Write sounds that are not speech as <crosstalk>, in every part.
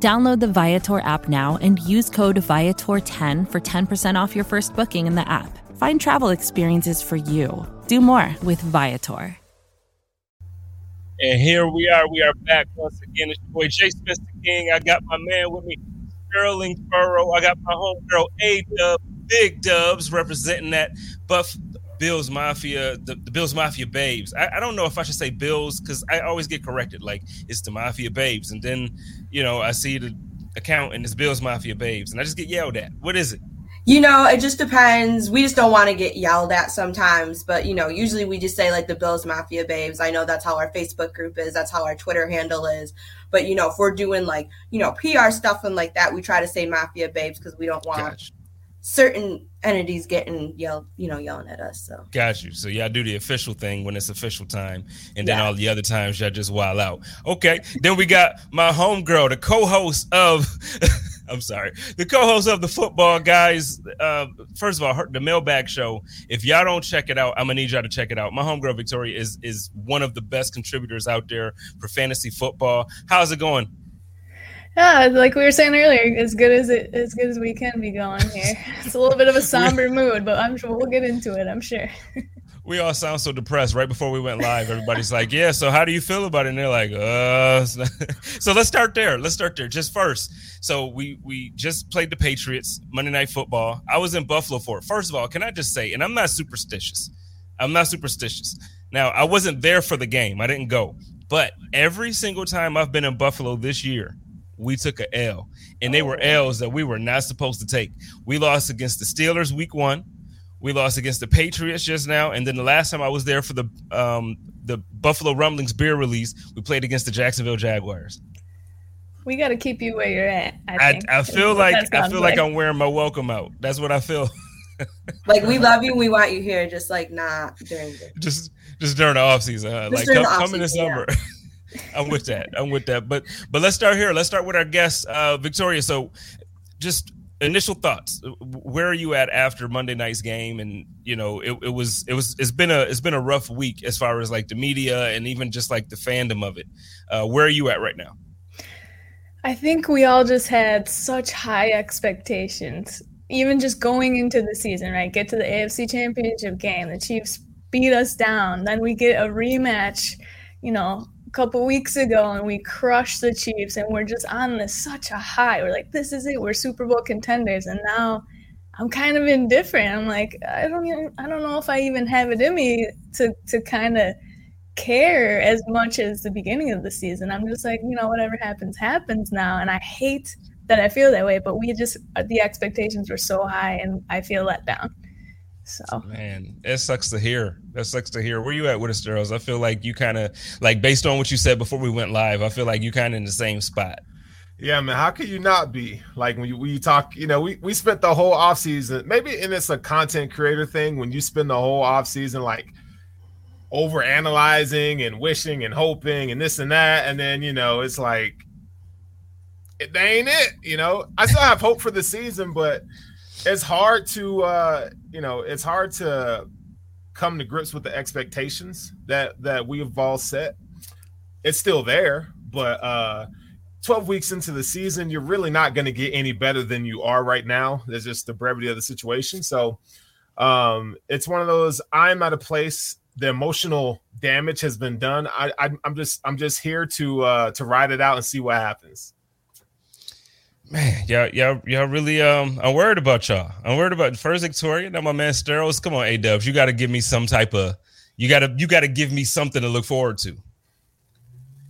Download the Viator app now and use code Viator10 for 10% off your first booking in the app. Find travel experiences for you. Do more with Viator. And here we are. We are back once again. It's your boy Jay the King. I got my man with me, Sterling Furrow. I got my homegirl A Dub, Big Dubs, representing that Buff Bills Mafia, the, the Bills Mafia Babes. I, I, don't know if I should say Bills because I always get corrected. Like it's the Mafia Babes, and then you know I see the account and it's Bills Mafia Babes, and I just get yelled at. What is it? You know, it just depends. We just don't want to get yelled at sometimes, but you know, usually we just say like the Bills Mafia Babes. I know that's how our Facebook group is, that's how our Twitter handle is. But you know, if we're doing like, you know, PR stuff and like that, we try to say Mafia Babes because we don't want gotcha. Certain entities getting yelled, you know, yelling at us. So got you. So y'all do the official thing when it's official time, and then yeah. all the other times y'all just wild out. Okay. then we got my homegirl, the co-host of <laughs> I'm sorry. The co-host of the football guys. Uh, first of all, her, the mailbag show. If y'all don't check it out, I'm gonna need y'all to check it out. My homegirl Victoria is is one of the best contributors out there for fantasy football. How's it going? Yeah, like we were saying earlier, as good as it as good as we can be going here. <laughs> It's a little bit of a <laughs> somber mood, but I'm sure we'll get into it. I'm sure. <laughs> we all sound so depressed right before we went live. Everybody's like, "Yeah, so how do you feel about it?" And they're like, "Uh." so let's start there. Let's start there. Just first, so we we just played the Patriots Monday Night Football. I was in Buffalo for it. First of all, can I just say, and I'm not superstitious. I'm not superstitious. Now, I wasn't there for the game. I didn't go. But every single time I've been in Buffalo this year, we took a L, and they were L's that we were not supposed to take. We lost against the Steelers week one. We lost against the Patriots just now, and then the last time I was there for the um, the Buffalo Rumblings beer release, we played against the Jacksonville Jaguars. We got to keep you where you're at. I, I, I feel like I feel like I'm wearing my welcome out. That's what I feel. <laughs> like we love you, we want you here, just like not during the just just during the off season. Huh? Like come, come in the summer. Yeah. <laughs> I'm with that. I'm with that. But but let's start here. Let's start with our guest, uh, Victoria. So just initial thoughts where are you at after monday night's game and you know it, it was it was it's been a it's been a rough week as far as like the media and even just like the fandom of it uh, where are you at right now i think we all just had such high expectations even just going into the season right get to the afc championship game the chiefs beat us down then we get a rematch you know a couple weeks ago and we crushed the Chiefs and we're just on this such a high. We're like, this is it. We're Super Bowl contenders. And now I'm kind of indifferent. I'm like, I don't even I don't know if I even have it in me to to kind of care as much as the beginning of the season. I'm just like, you know, whatever happens, happens now. And I hate that I feel that way, but we just the expectations were so high and I feel let down. So man, it sucks to hear. That sucks to hear. Where you at with the Steros? I feel like you kind of like based on what you said before we went live. I feel like you kind of in the same spot. Yeah, man. How could you not be like when you when you talk? You know, we we spent the whole off season. Maybe and it's a content creator thing when you spend the whole off season like over analyzing and wishing and hoping and this and that, and then you know it's like it they ain't it. You know, I still have hope for the season, but it's hard to uh you know it's hard to come to grips with the expectations that that we've all set. It's still there but uh 12 weeks into the season you're really not going to get any better than you are right now. There's just the brevity of the situation. So um it's one of those i'm at a place the emotional damage has been done. I, I i'm just i'm just here to uh to ride it out and see what happens Man, y'all, y'all, y'all really um I'm worried about y'all. I'm worried about first Victoria, now my man Steros. Come on, A Dubs. You gotta give me some type of you gotta you gotta give me something to look forward to.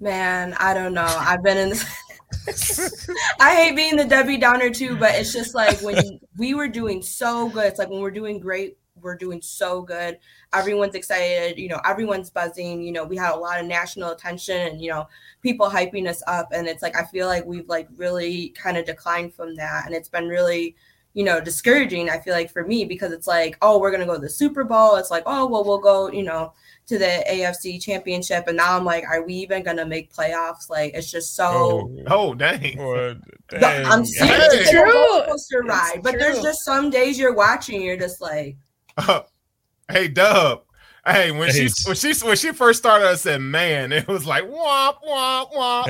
Man, I don't know. I've been in this <laughs> I hate being the Debbie Downer too, but it's just like when <laughs> we were doing so good. It's like when we're doing great, we're doing so good. Everyone's excited, you know, everyone's buzzing. You know, we had a lot of national attention and, you know, people hyping us up. And it's like, I feel like we've like really kind of declined from that. And it's been really, you know, discouraging, I feel like for me, because it's like, oh, we're going to go to the Super Bowl. It's like, oh, well, we'll go, you know, to the AFC championship. And now I'm like, are we even going to make playoffs? Like, it's just so. Oh, oh dang. Or, dang. I'm serious. Hey. It's True. roller coaster ride. It's But there's just some days you're watching, you're just like, <laughs> hey, Dub. Hey, when she when she when she first started, I said, "Man," <laughs> it was like womp womp womp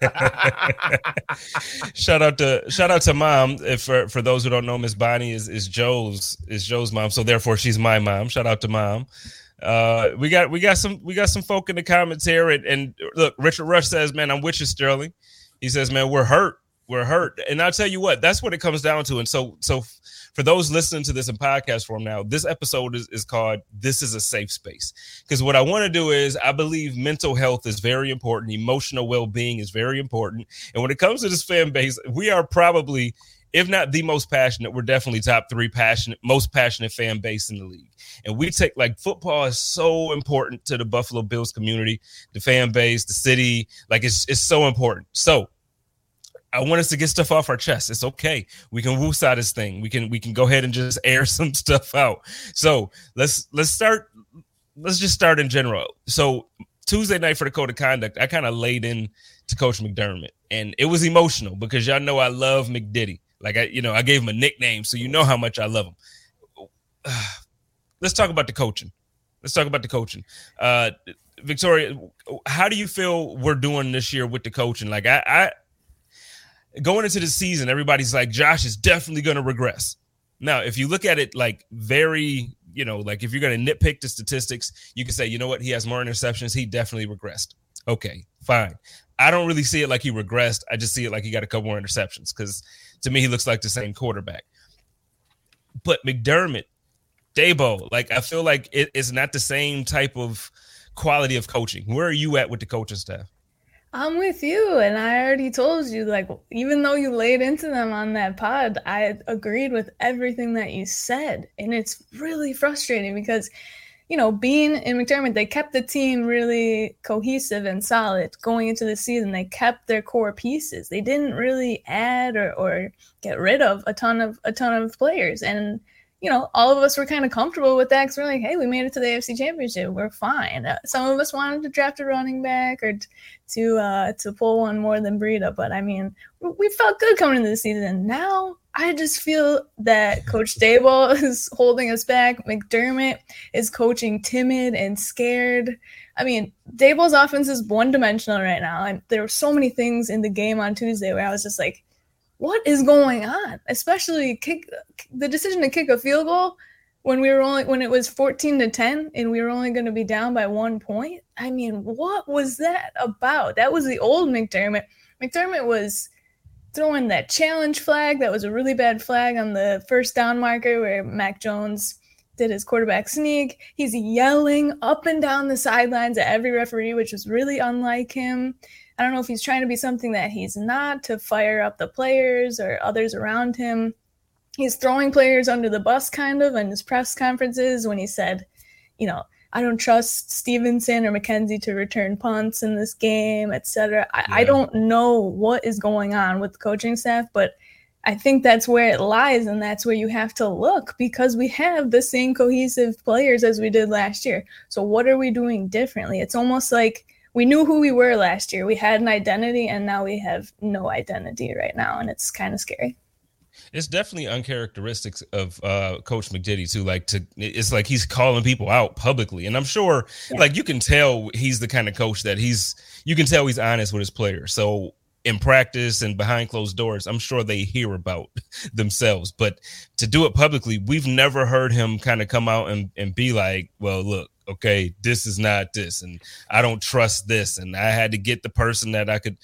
womp. <laughs> shout out to shout out to mom. If for for those who don't know, Miss Bonnie is is Joe's is Joe's mom, so therefore she's my mom. Shout out to mom. Uh, we got we got some we got some folk in the comments here, and, and look, Richard Rush says, "Man, I'm with you, Sterling." He says, "Man, we're hurt, we're hurt," and I'll tell you what, that's what it comes down to. And so so for those listening to this in podcast form now, this episode is, is called This is a Safe Space. Because what I want to do is, I believe mental health is very important, emotional well being is very important. And when it comes to this fan base, we are probably, if not the most passionate, we're definitely top three passionate, most passionate fan base in the league. And we take like football is so important to the Buffalo Bills community, the fan base, the city. Like it's, it's so important. So, I want us to get stuff off our chest. It's okay. We can woosah this thing. We can we can go ahead and just <laughs> air some stuff out. So let's let's start. Let's just start in general. So Tuesday night for the code of conduct, I kind of laid in to Coach McDermott, and it was emotional because y'all know I love McDiddy. Like I, you know, I gave him a nickname, so you know how much I love him. <sighs> Let's talk about the coaching. Let's talk about the coaching. Uh, Victoria, how do you feel we're doing this year with the coaching? Like I, I going into the season, everybody's like, Josh is definitely going to regress. Now, if you look at it like very, you know, like if you're going to nitpick the statistics, you can say, you know what, he has more interceptions. He definitely regressed. Okay, fine. I don't really see it like he regressed. I just see it like he got a couple more interceptions because to me, he looks like the same quarterback. But McDermott, Daboll, like I feel like it is not the same type of quality of coaching. Where are you at with the coaching staff? I'm with you, and I already told you, like, even though you laid into them on that pod, I agreed with everything that you said. And it's really frustrating because, you know, Beane and McDermott, they kept the team really cohesive and solid going into the season. They kept their core pieces. They didn't really add or, or get rid of a ton of a ton of players. And you know, all of us were kind of comfortable with that because we're like, hey, we made it to the AFC Championship. We're fine. Uh, some of us wanted to draft a running back or t- to uh, to pull one more than Breida, but I mean, we, felt good coming into the season. Now I just feel that Coach Daboll <laughs> is holding us back. McDermott is coaching timid and scared. I mean, Daboll's offense is one dimensional right now, and there were so many things in the game on Tuesday where I was just like, what is going on? Especially kick the decision to kick a field goal when we were only when it was 14 to 10 and we were only going to be down by one point. I mean, what was that about? That was the old McDermott. McDermott was throwing that challenge flag. That was a really bad flag on the first down marker where Mac Jones did his quarterback sneak. He's yelling up and down the sidelines at every referee, which was really unlike him. I don't know if he's trying to be something that he's not to fire up the players or others around him. He's throwing players under the bus, kind of, in his press conferences when he said, you know, I don't trust Stevenson or McKenzie to return punts in this game, etc. I, I Yeah. don't know what is going on with the coaching staff, but I think that's where it lies, and that's where you have to look because we have the same cohesive players as we did last year. So, what are we doing differently? It's almost like we knew who we were last year. We had an identity, and now we have no identity right now, and it's kind of scary. It's definitely uncharacteristics of uh Coach McDiddy too. Like to it's like he's calling people out publicly. And I'm sure Yeah. like you can tell he's the kind of coach that he's you can tell he's honest with his players. So in practice and behind closed doors, I'm sure they hear about <laughs> themselves. But to do it publicly, we've never heard him kind of come out and, and be like, well, look, okay, this is not this, and I don't trust this, and I had to get the person that I could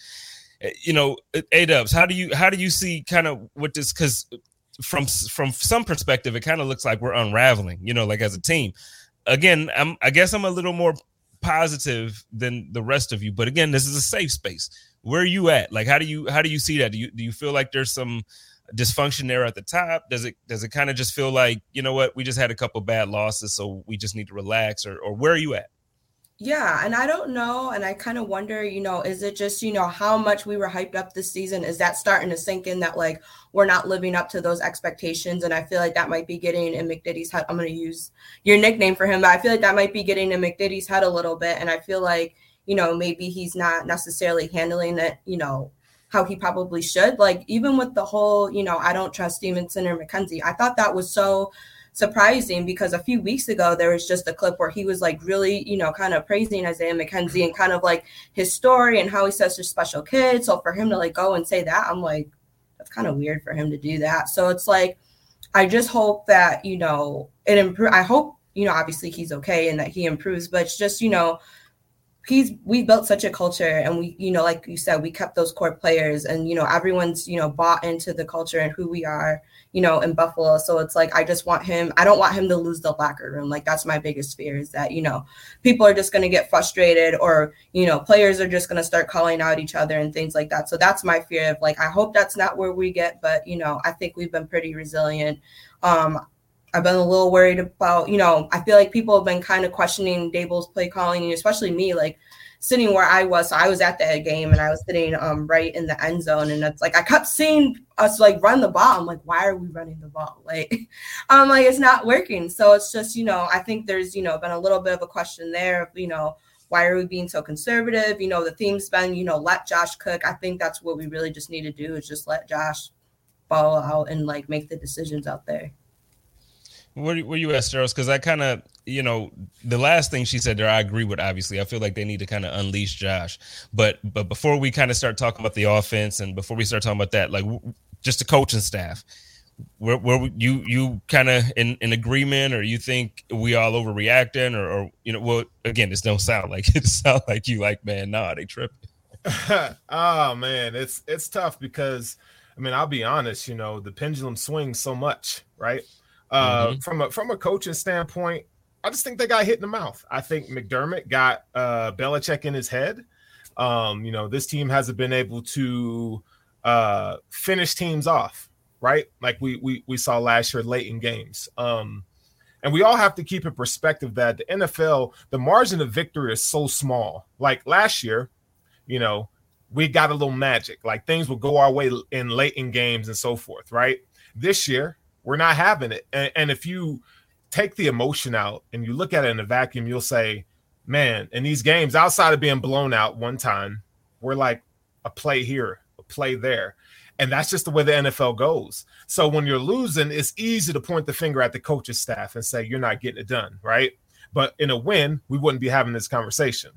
Eh, you know, A Dubs, how do you how do you see kind of what this because from from some perspective, it kind of looks like we're unraveling, you know, like as a team. Again, I'm I guess I'm a little more positive than the rest of you, but again, this is a safe space. Where are you at? Like, how do you how do you see that? Do you do you feel like there's some dysfunction there at the top? Does it does it kind of just feel like you know what we just had a couple bad losses, so we just need to relax, or or where are you at? Yeah, and I don't know, and I kind of wonder, you know, is it just, you know, how much we were hyped up this season? Is that starting to sink in that like we're not living up to those expectations? And I feel like that might be getting in McDiddy's head. I'm going to use your nickname for him, but I feel like that might be getting in McDiddy's head a little bit. And I feel like, you know, maybe he's not necessarily handling it, you know, how he probably should. Like even with the whole, you know, I don't trust Stevenson or McKenzie. I thought that was so surprising because a few weeks ago there was just a clip where he was like really, you know, kind of praising Isaiah McKenzie and kind of like his story and how he says they're special kids. So for him to like go and say that, I'm like, that's kind of weird for him to do that. So it's like, I just hope that, you know, it improve. I hope, you know, obviously he's okay and that he improves, but it's just, you know, he's we built such a culture and we you know like you said we kept those core players and you know everyone's you know bought into the culture and who we are you know in buffalo. So it's like i just want him i don't want him to lose the locker room. Like that's my biggest fear is that you know people are just going to get frustrated or you know players are just going to start calling out each other and things like that. So that's my fear of like i hope that's not where we get but you know i think we've been pretty resilient. Um I've been a little worried about, you know, I feel like people have been kind of questioning Daboll's play calling, especially me, like sitting where I was. So I was at that game and I was sitting um, right in the end zone. And it's like I kept seeing us like run the ball. I'm like, why are we running the ball? <laughs> Like, I'm like, it's not working. So it's just, you know, I think there's, you know, been a little bit of a question there of, you know, why are we being so conservative? You know, the theme's been, you know, let Josh cook. I think that's what we really just need to do is just let Josh ball out and like make the decisions out there. Where, where you at, Steros? Because I kind of, you know, the last thing she said there, I agree with. Obviously, I feel like they need to kind of unleash Josh. But but before we kind of start talking about the offense and before we start talking about that, like just the coaching staff, where, where you you kind of in, in agreement, or you think we all overreacting, or, or you know, well, again, this don't sound like <laughs> it sound like you like, man, nah, they tripping. <laughs> oh man, it's it's tough because I mean, I'll be honest, you know, the pendulum swings so much, right? Uh, mm-hmm. From a from a coaching standpoint, I just think they got hit in the mouth. I think McDermott got uh, Belichick in his head. Um, you know, this team hasn't been able to uh, finish teams off, right? Like we we we saw last year late in games. Um, and we all have to keep in perspective that the NFL, the margin of victory is so small. Like last year, you know, we got a little magic. Like things will go our way in late in games and so forth, right? This year, we're not having it. And, and if you take the emotion out and you look at it in a vacuum, you'll say, man, in these games, outside of being blown out one time, we're like a play here, a play there. And that's just the way the NFL goes. So when you're losing, it's easy to point the finger at the coach's staff and say, you're not getting it done, right? But in a win, we wouldn't be having this conversation.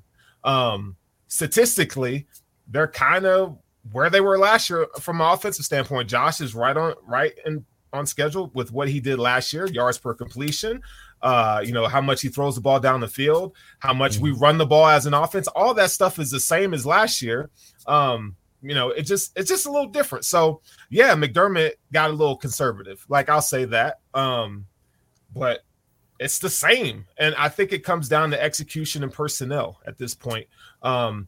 Um, statistically, they're kind of where they were last year from an offensive standpoint. Josh is right on right in on schedule with what he did last year, yards per completion. Uh, you know how much he throws the ball down the field, how much mm-hmm. we run the ball as an offense. All that stuff is the same as last year. Um, you know, it just it's just a little different. So yeah, McDermott got a little conservative. Like I'll say that. Um, but it's the same, and I think it comes down to execution and personnel at this point. Um,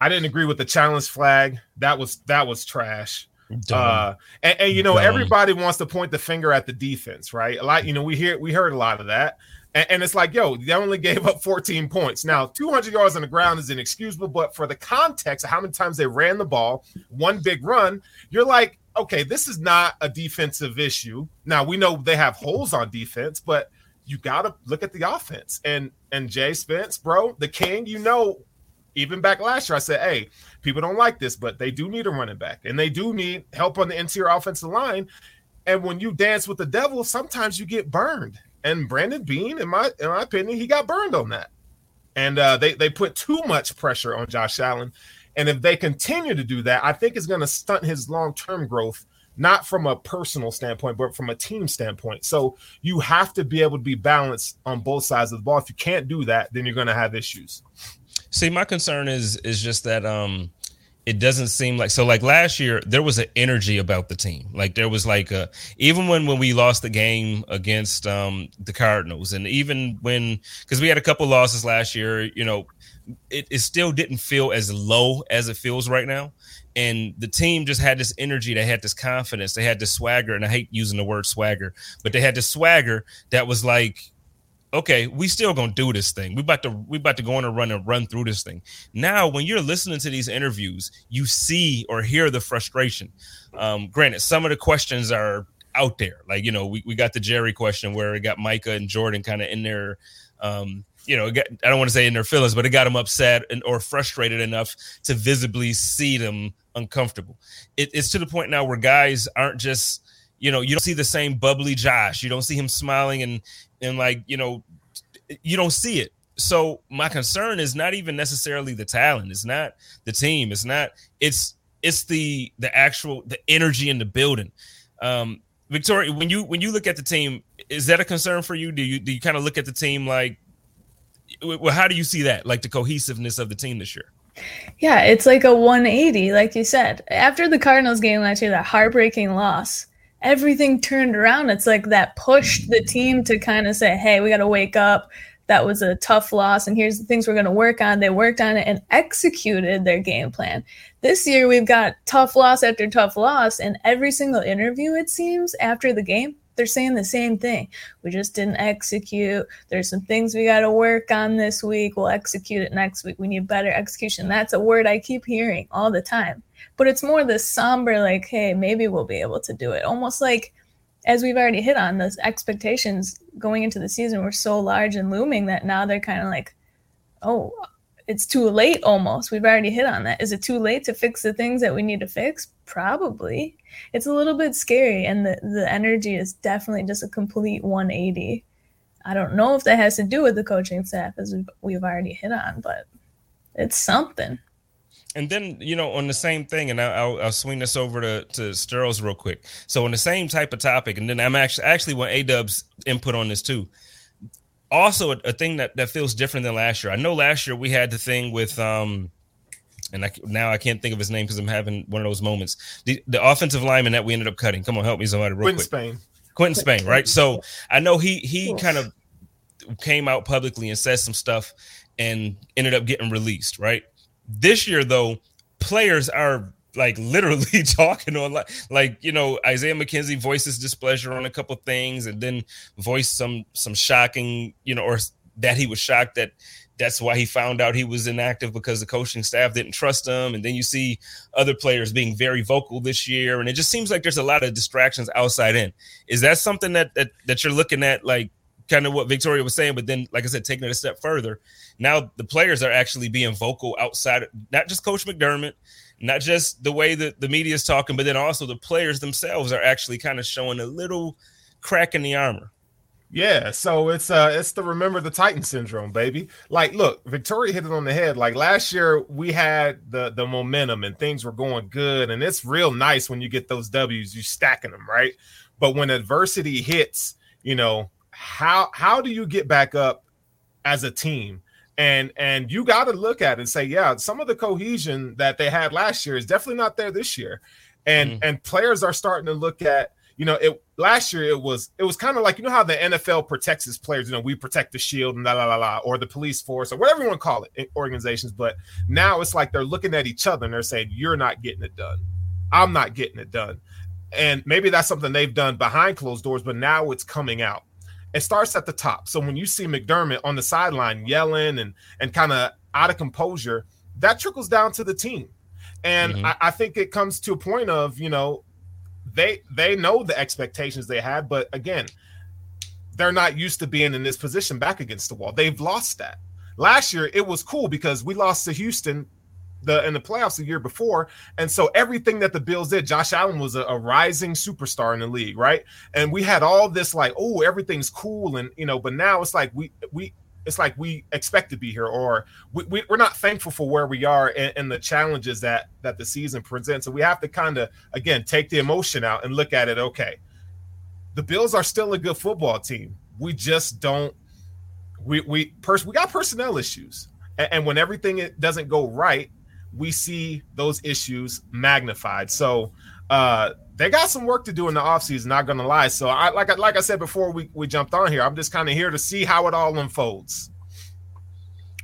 I didn't agree with the challenge flag. That was that was trash. Uh, and, and, you know, Dumb. everybody wants to point the finger at the defense, right? A lot, you know, we hear we heard a lot of that, and, and, it's like, yo, they only gave up 14 points. Now, 200 yards on the ground is inexcusable, but for the context of how many times they ran the ball, one big run, you're like, okay, this is not a defensive issue. Now we know they have holes on defense, but you got to look at the offense. And and Jay Spence, bro, the king, you know, even back last year, I said, hey, people don't like this, but they do need a running back and they do need help on the interior offensive line. And when you dance with the devil, sometimes you get burned. And Brandon Beane, in my in my opinion, he got burned on that. And uh, they they put too much pressure on Josh Allen. And if they continue to do that, I think it's going to stunt his long term growth, not from a personal standpoint, but from a team standpoint. So you have to be able to be balanced on both sides of the ball. If you can't do that, then you're going to have issues. See, my concern is is just that um it doesn't seem like so like last year there was an energy about the team. Like there was like a even when when we lost the game against um the cardinals and even when because we had a couple losses last year you know it, it still didn't feel as low as it feels right now. And the team just had this energy they had this confidence they had this swagger and i hate using the word swagger but they had this swagger that was like okay, we still gonna do this thing. We about to we about to go on a run and run through this thing. Now, when you're listening to these interviews, you see or hear the frustration. Um, granted, some of the questions are out there. Like, you know, we, we got the Jerry question where it got Micah and Jordan kind of in there. Um, you know, got, I don't want to say in their feelings, but it got them upset and, or frustrated enough to visibly see them uncomfortable. It, it's to the point now where guys aren't just, you know, you don't see the same bubbly Josh. You don't see him smiling and and like, you know, you don't see it. So my concern is not even necessarily the talent. It's not the team. It's not. It's it's the the actual the energy in the building. Um, Victoria, when you when you look at the team, is that a concern for you? Do you do you kind of look at the team like? Well, how do you see that, like the cohesiveness of the team this year? Yeah, it's like a 180, like you said. After the Cardinals game last year, that heartbreaking loss, everything turned around. It's like that pushed the team to kind of say, "Hey, we got to wake up." That was a tough loss, and here's the things we're going to work on. They worked on it and executed their game plan. This year, we've got tough loss after tough loss, and every single interview, it seems, after the game, they're saying the same thing. We just didn't execute. There's some things we got to work on this week. We'll execute it next week. We need better execution. That's a word I keep hearing all the time. But it's more this somber, like, hey, maybe we'll be able to do it. Almost like, as we've already hit on, those expectations going into the season were so large and looming that now they're kind of like, oh, it's too late almost. We've already hit on that. Is it too late to fix the things that we need to fix? Probably. It's a little bit scary and the, the energy is definitely just a complete 180. I don't know if that has to do with the coaching staff as we've, we've already hit on, but it's something. And then, you know, on the same thing, and I'll, I'll swing this over to, to Sterls real quick. So on the same type of topic, and then I'm actually actually want A Dub's input on this too also a, a, thing that that feels different than last year. I know last year we had the thing with um and I, now I can't think of his name because I'm having one of those moments. The, the offensive lineman that we ended up cutting. Come on, help me somebody real Quinton quick. Spain. Quinton Spain, right? So I know he he kind of came out publicly and said some stuff and ended up getting released, right? This year though, players are like literally <laughs> talking on like like you know Isaiah McKenzie voices displeasure on a couple things and then voiced some some shocking you know or that he was shocked that that's why he found out he was inactive because the coaching staff didn't trust him. And then you see other players being very vocal this year and it just seems like there's a lot of distractions outside in. Is that something that that, that you're looking at like kind of what Victoria was saying but then like I said taking it a step further now the players are actually being vocal outside not just coach McDermott not just the way that the media is talking, but then also the players themselves are actually kind of showing a little crack in the armor. Yeah, so it's uh it's the remember the Titan syndrome, baby. Like, look, Victoria hit it on the head. Like last year, we had the the momentum and things were going good, and it's real nice when you get those W's, you stacking them, right? But when adversity hits, you know how how do you get back up as a team? and and you got to look at it and say yeah some of the cohesion that they had last year is definitely not there this year. And mm. and players are starting to look at you know it last year it was it was kind of like you know how the NFL protects its players you know we protect the shield and la la la la or the police force or whatever you want to call it organizations but now it's like they're looking at each other and they're saying you're not getting it done. I'm not getting it done. And maybe that's something they've done behind closed doors but now it's coming out it starts at the top. So when you see McDermott on the sideline yelling and and kind of out of composure, that trickles down to the team. And mm-hmm. I, I think it comes to a point of, you know, they they know the expectations they had, but again, they're not used to being in this position back against the wall. They've lost that. Last year, it was cool because we lost to Houston the in the playoffs the year before. And so everything that the Bills did, Josh Allen was a, a, rising superstar in the league, right? And we had all this like, oh, everything's cool, and you know, but now it's like we we it's like we expect to be here, or we, we are not thankful for where we are and, and the challenges that that the season presents. So we have to kind of again take the emotion out and look at it. Okay, the Bills are still a good football team. We just don't. We we pers- we got personnel issues, and, and when everything doesn't go right, we see those issues magnified. So uh, they got some work to do in the offseason, not gonna lie. So I like like I said before we, we jumped on here, I'm just kind of here to see how it all unfolds.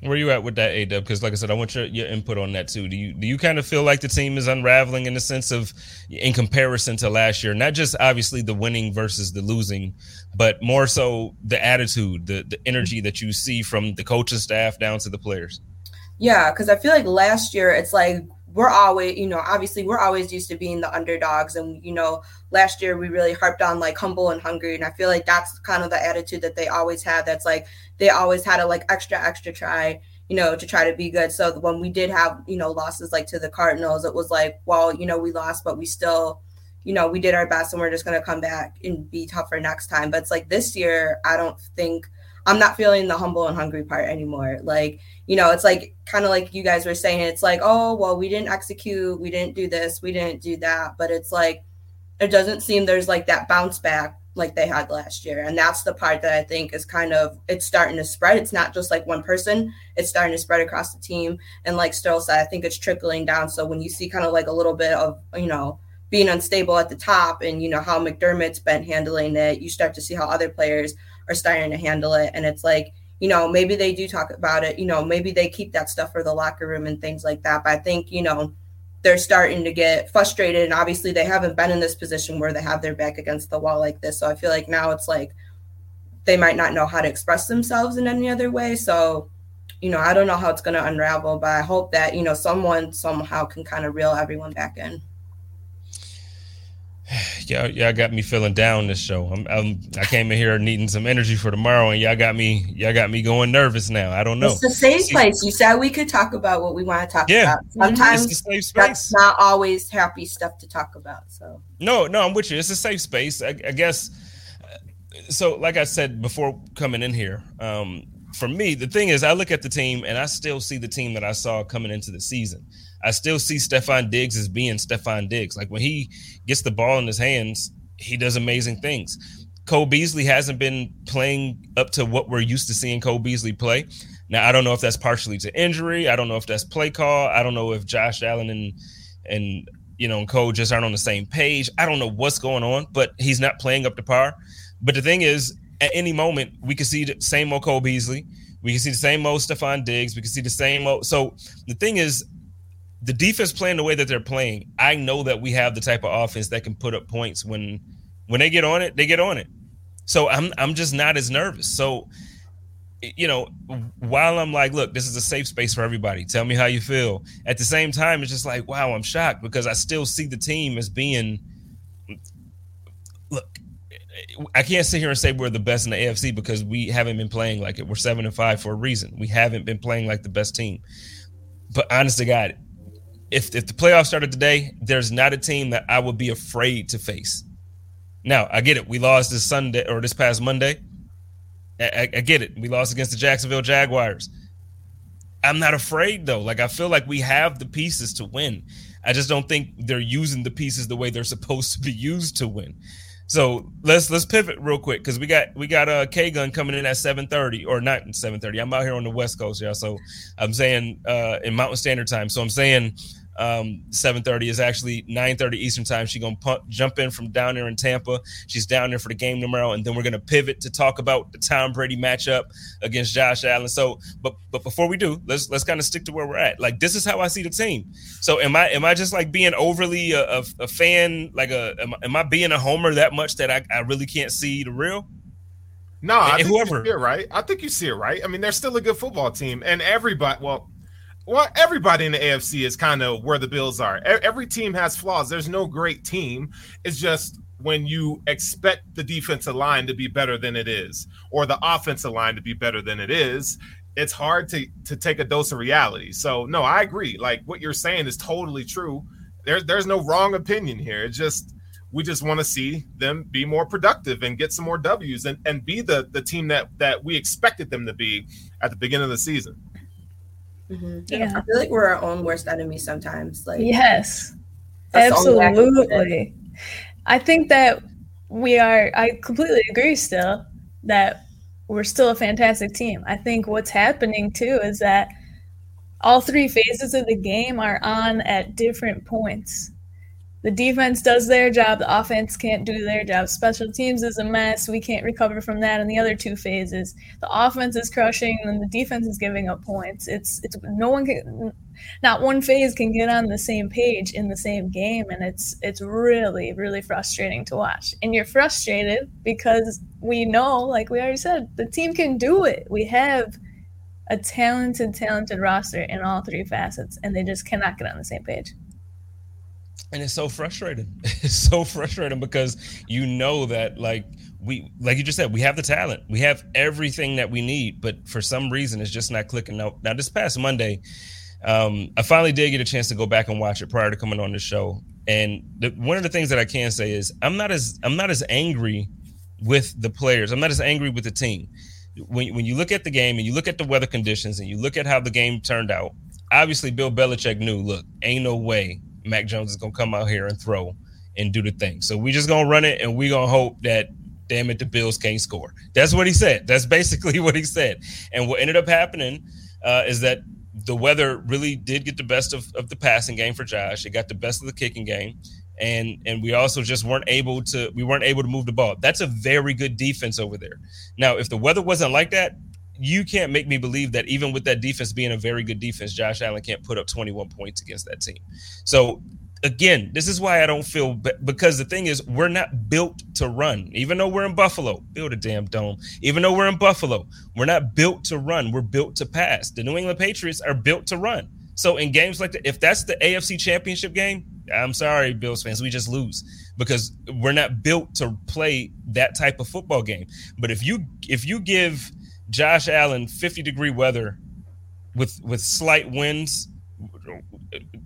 Where you at with that, A Dub? Because like I said, I want your, your input on that too. Do you do you kind of feel like the team is unraveling in the sense of, in comparison to last year, not just obviously the winning versus the losing, but more so the attitude, the the energy that you see from the coaching staff down to the players. Yeah, because I feel like last year it's like we're always, you know, obviously we're always used to being the underdogs. And, you know, last year we really harped on like humble and hungry. And I feel like that's kind of the attitude that they always had. That's like they always had to like extra, extra try, you know, to try to be good. So when we did have, you know, losses like to the Cardinals, it was like, well, you know, we lost, but we still, you know, we did our best and we're just going to come back and be tougher next time. But it's like this year, I don't think – I'm not feeling the humble and hungry part anymore. Like, you know, it's like kind of like you guys were saying, it's like, oh, well, we didn't execute, we didn't do this, we didn't do that. But it's like, it doesn't seem there's like that bounce back like they had last year. And that's the part that I think is kind of it's starting to spread. It's not just like one person, it's starting to spread across the team. And like Sterl said, I think it's trickling down. So when you see kind of like a little bit of, you know, being unstable at the top and you know how McDermott's been handling it, you start to see how other players are starting to handle it. And it's like, you know, maybe they do talk about it, you know, maybe they keep that stuff for the locker room and things like that. But I think, you know, they're starting to get frustrated. And obviously they haven't been in this position where they have their back against the wall like this. So I feel like now it's like they might not know how to express themselves in any other way. So, you know, I don't know how it's going to unravel, but I hope that, you know, someone somehow can kind of reel everyone back in <sighs> y'all, y'all got me feeling down this show. I'm, I'm, i came in here needing some energy for tomorrow, and y'all got me y'all got me going nervous now. I don't know. It's the safe place. You said we could talk about what we want to talk yeah. about. Sometimes that's not always happy stuff to talk about. So no, no, I'm with you. It's a safe space. I, I guess. Uh, so, like I said before coming in here, um, for me, the thing is, I look at the team and I still see the team that I saw coming into the season. I still see Stefon Diggs as being Stefon Diggs. Like when he gets the ball in his hands, he does amazing things. Cole Beasley hasn't been playing up to what we're used to seeing Cole Beasley play. Now I don't know if that's partially to injury. I don't know if that's play call. I don't know if Josh Allen and and you know Cole just aren't on the same page. I don't know what's going on, but he's not playing up to par. But the thing is, at any moment we could see the same old Cole Beasley. We can see the same old Stefon Diggs. We can see the same old. So the thing is, the defense playing the way that they're playing, I know that we have the type of offense that can put up points when when they get on it, they get on it. So I'm I'm just not as nervous. So you know, while I'm like, look, this is a safe space for everybody. Tell me how you feel. At the same time, it's just like, wow, I'm shocked because I still see the team as being look, I can't sit here and say we're the best in the AFC because we haven't been playing like it. We're seven and five for a reason. We haven't been playing like the best team. But honest to God, if if the playoffs started today, there's not a team that I would be afraid to face. Now I get it. We lost this Sunday or this past Monday. I, I, get it. We lost against the Jacksonville Jaguars. I'm not afraid though. Like I feel like we have the pieces to win. I just don't think they're using the pieces the way they're supposed to be used to win. So let's let's pivot real quick because we got we got a K gun coming in at seven thirty or not seven thirty. I'm out here on the West Coast, yeah. So I'm saying uh, in Mountain Standard Time. So I'm saying um, 7:30 is actually 9:30 Eastern time. She's gonna jump in from down there in Tampa. She's down there for the game tomorrow, and then we're gonna pivot to talk about the Tom Brady matchup against Josh Allen. So, but but before we do, let's let's kind of stick to where we're at. Like this is how I see the team. So am I am I just like being overly a, a, a fan? Like a am, am, I being a homer that much that I, I really can't see the real? No, I think whoever. you see it right. I think you see it right. I mean, they're still a good football team, and everybody. Well, well, everybody in the AFC is kind of where the Bills are. Every team has flaws. There's no great team. It's just when you expect the defensive line to be better than it is, or the offensive line to be better than it is, it's hard to to take a dose of reality. So, no, I agree. Like what you're saying is totally true. There's there's no wrong opinion here. It's just we just want to see them be more productive and get some more W's and, and be the the team that that we expected them to be at the beginning of the season. Mm-hmm. Yeah. I feel like we're our own worst enemy sometimes. Like yes, absolutely. I think that we are. I completely agree. Still, that we're still a fantastic team. I think what's happening too is that all three phases of the game are on at different points. The defense does their job, the offense can't do their job. Special teams is a mess. We can't recover from that in the other two phases. The offense is crushing and the defense is giving up points. It's it's no one can not one phase can get on the same page in the same game and it's it's really really frustrating to watch. And you're frustrated because we know like we already said the team can do it. We have a talented talented roster in all three facets and they just cannot get on the same page and it's so frustrating. <laughs> It's so frustrating because you know that like we like you just said we have the talent. We have everything that we need but for some reason it's just not clicking. Out now this past monday um, i finally did get a chance to go back and watch it prior to coming on the show. And the, one of the things that i can say is i'm not as i'm not as angry with the players. I'm not as angry with the team. When, when you look at the game and you look at the weather conditions and you look at how the game turned out obviously bill belichick knew look ain't no way Mac Jones is gonna come out here and throw and do the thing. So we just gonna run it and we gonna hope that damn it the Bills can't score. That's what he said. <laughs> That's basically what he said. And what ended up happening uh, is that the weather really did get the best of, of the passing game for Josh. It got the best of the kicking game. And and we also just weren't able to we weren't able to move the ball. That's a very good defense over there. Now, if the weather wasn't like that, you can't make me believe that even with that defense being a very good defense, Josh Allen can't put up 21 points against that team. So again, this is why I don't feel because the thing is we're not built to run. Even though we're in Buffalo, build a damn dome. Even though we're in Buffalo, we're not built to run. We're built to pass. The New England Patriots are built to run. So in games like that, if that's the AFC Championship game, I'm sorry, Bills fans, we just lose because we're not built to play that type of football game. But if you if you give Josh Allen, 50 degree weather with with slight winds.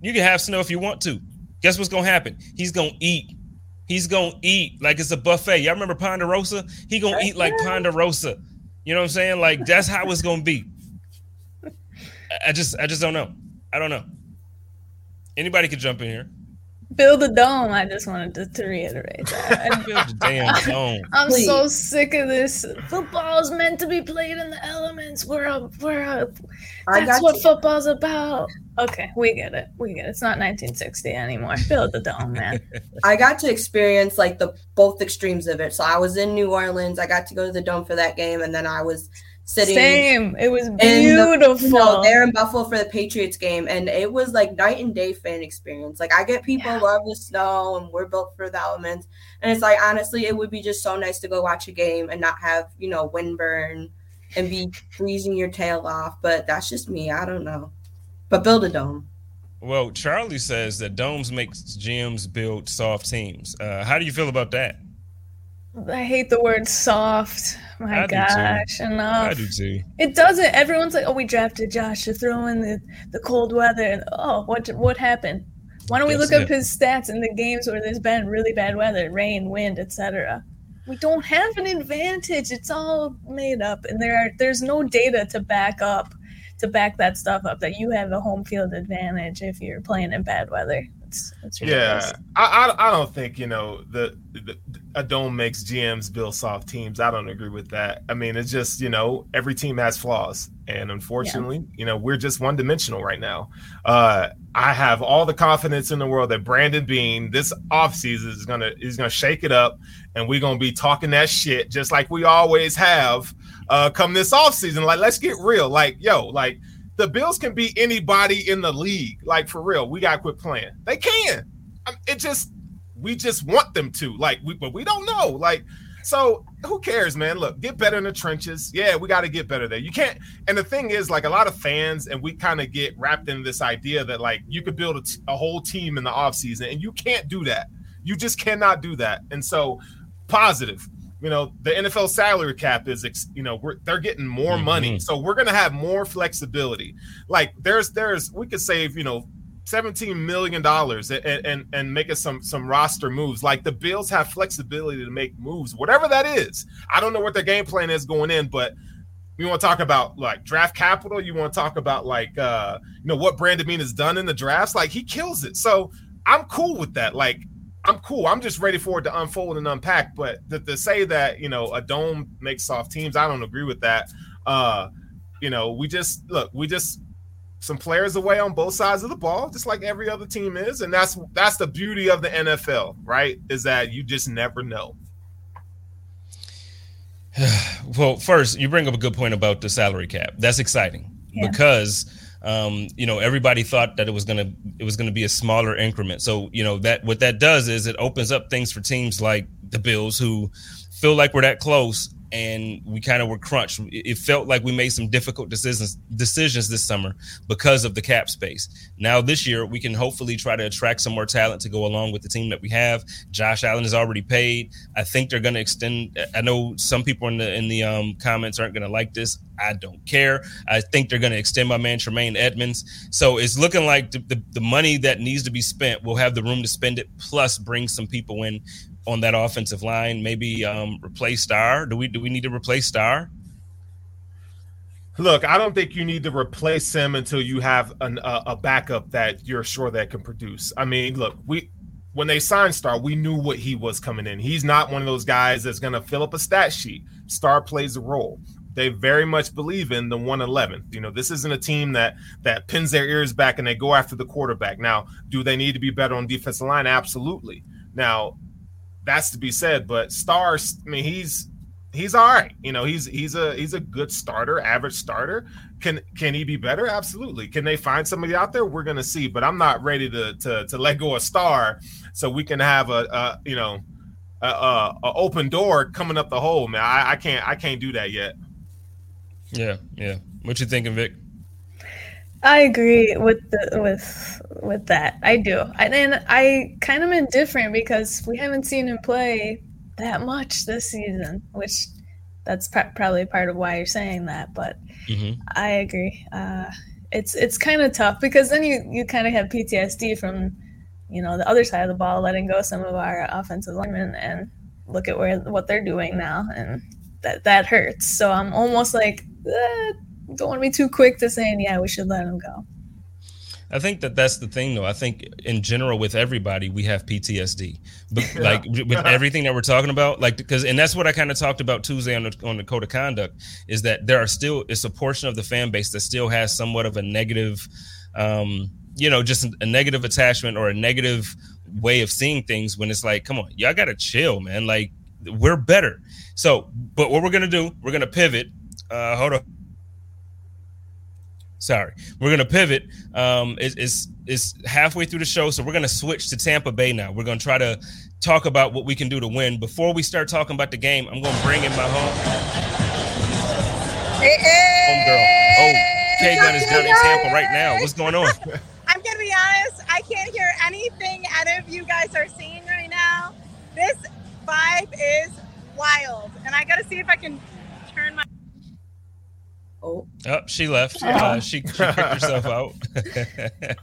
You can have snow if you want to. Guess what's gonna happen? He's gonna eat. He's gonna eat like it's a buffet. Y'all remember Ponderosa? He gonna eat like Ponderosa. You know what I'm saying? Like that's how it's gonna be. I just I just don't know. I don't know. Anybody could jump in here. Build a dome. I just wanted to, to reiterate that. <laughs> Build a damn dome. <laughs> I'm Please. so sick of this. Football is meant to be played in the elements. We're a, we're a, that's what you. football's about. Okay, we get it. We get it. It's not 1960 anymore. Build the dome, man. <laughs> I got to experience like the both extremes of it. So I was in New Orleans. I got to go to the dome for that game, and then I was sitting. Same. It was beautiful. The, you know, there in Buffalo for the Patriots game, and it was like night and day fan experience. Like I get people yeah. love the snow, and we're built for the elements, and it's like honestly, it would be just so nice to go watch a game and not have you know windburn and be freezing your tail off. But that's just me. I don't know. But build a dome. Well, Charlie says that domes makes GMs build soft teams. Uh, how do you feel about that? I hate the word soft. My I gosh, enough. I do too. It doesn't. Everyone's like, "Oh, we drafted Josh to throw in the, the cold weather." And oh, what what happened? Why don't we look up his stats in the games where there's been really bad weather, rain, wind, etc. We don't have an advantage. It's all made up, and there are there's no data to back up to back that stuff up that you have a home field advantage if you're playing in bad weather. It's, it's yeah, I, I, I don't think you know the, the a dome makes GMs build soft teams. I don't agree with that. I mean, it's just you know every team has flaws, and unfortunately, yeah. you know we're just one dimensional right now. Uh, I have all the confidence in the world that Brandon Beane this offseason is gonna is gonna shake it up, and we're gonna be talking that shit just like we always have. Uh, come this offseason, like let's get real. Like yo, like the Bills can beat anybody in the league. Like for real, we gotta quit playing. They can. It just we just want them to. Like we, but we don't know. Like so, who cares, man? Look, get better in the trenches. Yeah, we got to get better there. You can't. And the thing is, like a lot of fans, and we kind of get wrapped in this idea that like you could build a, t- a whole team in the offseason, and you can't do that. You just cannot do that. And so, positive you know the NFL salary cap is you know they're getting more mm-hmm. money, so we're gonna have more flexibility. Like there's there's we could save you know 17 million dollars and, and and make us some some roster moves. Like the Bills have flexibility to make moves, whatever that is. I don't know what their game plan is going in, but we want to talk about like draft capital. You want to talk about like uh you know what Brandon Beane has done in the drafts. Like he kills it. So I'm cool with that. Like I'm cool. I'm just ready for it to unfold and unpack. But to, to, say that you know a dome makes soft teams, I don't agree with that. Uh, you know, we just look, we just some players away on both sides of the ball, just like every other team is, and that's that's the beauty of the NFL, right? Is that you just never know. <sighs> well, first, you bring up a good point about the salary cap. That's exciting yeah. because um, you know everybody thought that it was gonna it was gonna be a smaller increment. So you know that what that does is it opens up things for teams like the Bills who feel like we're that close and we kind of were crunched. It felt like we made some difficult decisions decisions this summer because of the cap space. Now this year we can hopefully try to attract some more talent to go along with the team that we have. Josh Allen is already paid. I think they're going to extend. I know some people in the in the um, comments aren't going to like this. I don't care. I think they're going to extend my man Tremaine Edmunds. So it's looking like the, the, the money that needs to be spent, we'll have the room to spend it, plus bring some people in on that offensive line? Maybe um, replace Star. Do we do we need to replace Star? Look, I don't think you need to replace him until you have an, a, a backup that you're sure that can produce. I mean, look, we when they signed Star, we knew what he was coming in. He's not one of those guys that's going to fill up a stat sheet. Star plays a role. They very much believe in the 111. You know, this isn't a team that that pins their ears back and they go after the quarterback. Now, do they need to be better on defensive line? Absolutely. Now, that's to be said. But Stars, I mean, he's he's all right. You know, he's he's a he's a good starter, average starter. Can can he be better? Absolutely. Can they find somebody out there? We're gonna see. But I'm not ready to to to let go a Star so we can have a, a you know a, a, a, open door coming up the hole, man. I, I can't I can't do that yet. Yeah, yeah. What you thinking, Vic? I agree with the with with that. I do, and then I kind of am indifferent because we haven't seen him play that much this season, which that's pr- probably part of why you're saying that. But mm-hmm. I agree. Uh, it's it's kind of tough because then you you kind of have PTSD from you know the other side of the ball, letting go some of our offensive linemen, and look at where what they're doing now, and that that hurts. So I'm almost like. Eh, don't want to be too quick to saying, yeah, we should let him go. I think that that's the thing, though. I think in general with everybody, we have PTSD, but <laughs> yeah. like with <laughs> everything that we're talking about, like because and that's what I kind of talked about Tuesday on the on the code of conduct is that there are still it's a portion of the fan base that still has somewhat of a negative, um, you know, just a negative attachment or a negative way of seeing things. When it's like, come on, y'all gotta chill, man. Like we're better. So, but what we're gonna do, we're gonna pivot. Uh, hold on Sorry, we're gonna pivot. Um, it, it's it's halfway through the show, so we're gonna switch to Tampa Bay now. We're gonna try to talk about what we can do to win. Before we start talking about the game, I'm gonna bring in my home. Hey, hey, home girl. Oh, K Gun is down in Tampa right now. What's going on? <laughs> I'm gonna be honest. I can't hear anything any of you guys are seeing right now. This vibe is wild, and I gotta see if I can turn my Oh. oh, she left. <laughs> Uh, she, <laughs> she kicked herself out. <laughs>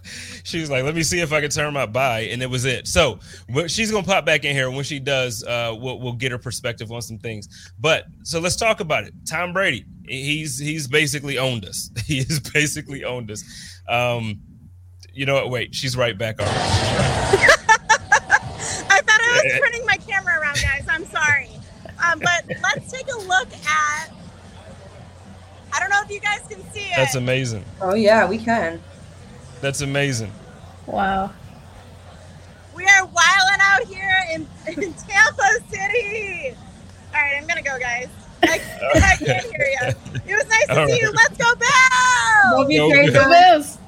she was like, "Let me see if I can turn my buy," and it was it. So she's gonna pop back in here. When she does, uh, we'll, we'll get her perspective on some things. But so let's talk about it. Tom Brady, he's he's basically owned us. He has basically owned us. Um, you know what? Wait, she's right back. All right. I thought I was turning my camera around, guys. I'm sorry. Um, but let's take a look at I don't know if you guys can see it. That's amazing. Oh yeah, we can. That's amazing. Wow. We are wilding out here in, <laughs> in Tampa City. All right, I'm gonna go, guys. I, I can't hear you. <laughs> It was nice to All see right. you. Let's go, Bills! Love you, go Bills.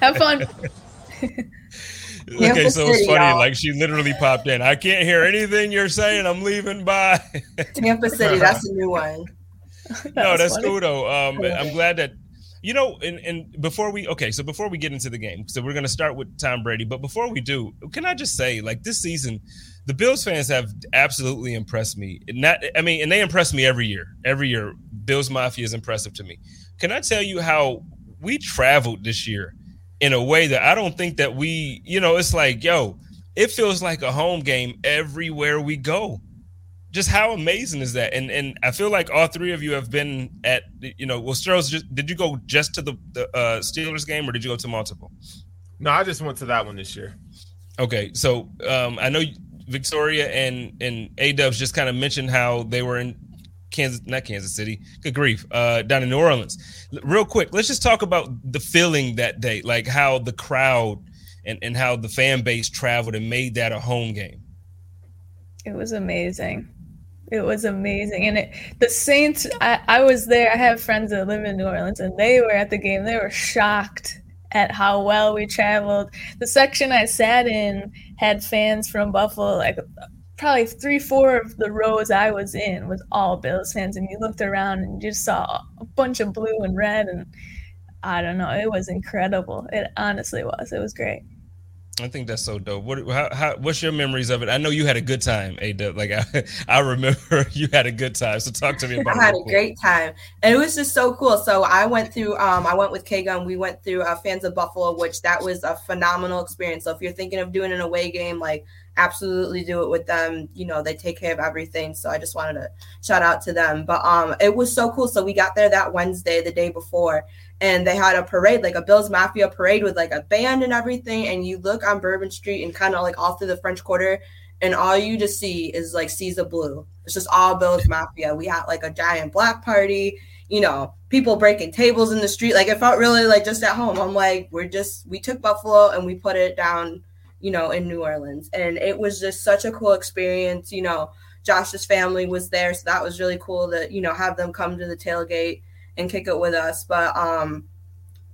Have fun. <laughs> okay, so it's funny. Y'all. Like she literally popped in. I can't hear anything you're saying. I'm leaving. Bye. Tampa City. That's a new one. <laughs> no, that's funny. cool though. Um, I'm glad that you know, and and before we okay, so before we get into the game, so we're gonna start with Tom Brady. But before we do, can I just say, like this season, the Bills fans have absolutely impressed me. Not, I mean, and they impress me every year. Every year, Bills Mafia is impressive to me. Can I tell you how we traveled this year in a way that I don't think that we, you know, it's like, yo, it feels like a home game everywhere we go just how amazing is that? And and I feel like all three of you have been at you know, well, Sterls, just, did you go just to the, the uh, Steelers game or did you go to multiple? No, I just went to that one this year. Okay, so um, I know Victoria and and A Dubs just kind of mentioned how they were in Kansas, not Kansas City. Good grief, uh, down in New Orleans. Real quick, let's just talk about the feeling that day, like how the crowd and and how the fan base traveled and made that a home game. It was amazing. It was amazing. And it, the Saints, I, I was there. I have friends that live in New Orleans, and they were at the game. They were shocked at how well we traveled. The section I sat in had fans from Buffalo, like probably three, four of the rows I was in was all Bills fans. And you looked around and you saw a bunch of blue and red. And I don't know, it was incredible. It honestly was. It was great. I think that's so dope. What, how, how, what's your memories of it? I know you had a good time, A Like I, <laughs> I remember <laughs> you had a good time. So talk to me about. I had a great time, and it was just so cool. So I went through. Um, I went with K Gun. We went through uh, Fans of Buffalo, which that was a phenomenal experience. So if you're thinking of doing an away game, like absolutely do it with them. You know, they take care of everything. So I just wanted to shout out to them. But um, it was so cool. So we got there that Wednesday, the day before, and they had a parade, like a Bills Mafia parade with like a band and everything. And you look on Bourbon Street and kind of like all through the French Quarter, and all you just see is like seas of blue. It's just all Bills Mafia. We had like a giant black party, you know, people breaking tables in the street. Like it felt really like just at home. I'm like, we're just we took Buffalo and we put it down, you know, in New Orleans, and it was just such a cool experience. You know, Josh's family was there, so that was really cool to you know have them come to the tailgate and kick it with us. But um,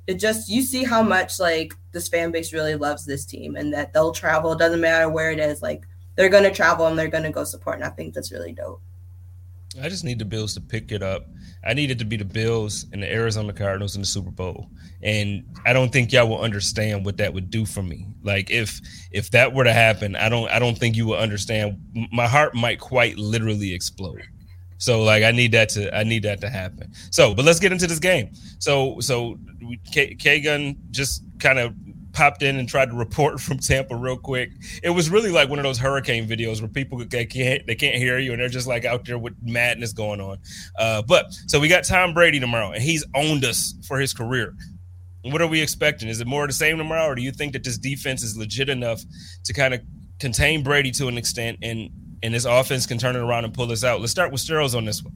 it just you see how much like this fan base really loves this team and that they'll travel. It doesn't matter where it is. Like they're gonna travel and they're gonna go support. And I think that's really dope. I just need the Bills to pick it up. I need it to be the Bills and the Arizona Cardinals in the Super Bowl. And I don't think y'all will understand what that would do for me. Like if if that were to happen, I don't I don't think you will understand. My heart might quite literally explode. So like I need that to I need that to happen. So, but let's get into this game. So so K Gun just kind of popped in and tried to report <laughs> from Tampa real quick. It was really like one of those hurricane videos where people they can't they can't hear you and they're just like out there with madness going on. Uh, but so we got Tom Brady tomorrow and he's owned us for his career. What are we expecting? Is it more of the same tomorrow, or do you think that this defense is legit enough to kind of contain Brady to an extent and and this offense can turn it around and pull this out. Let's start with Sterles on this one.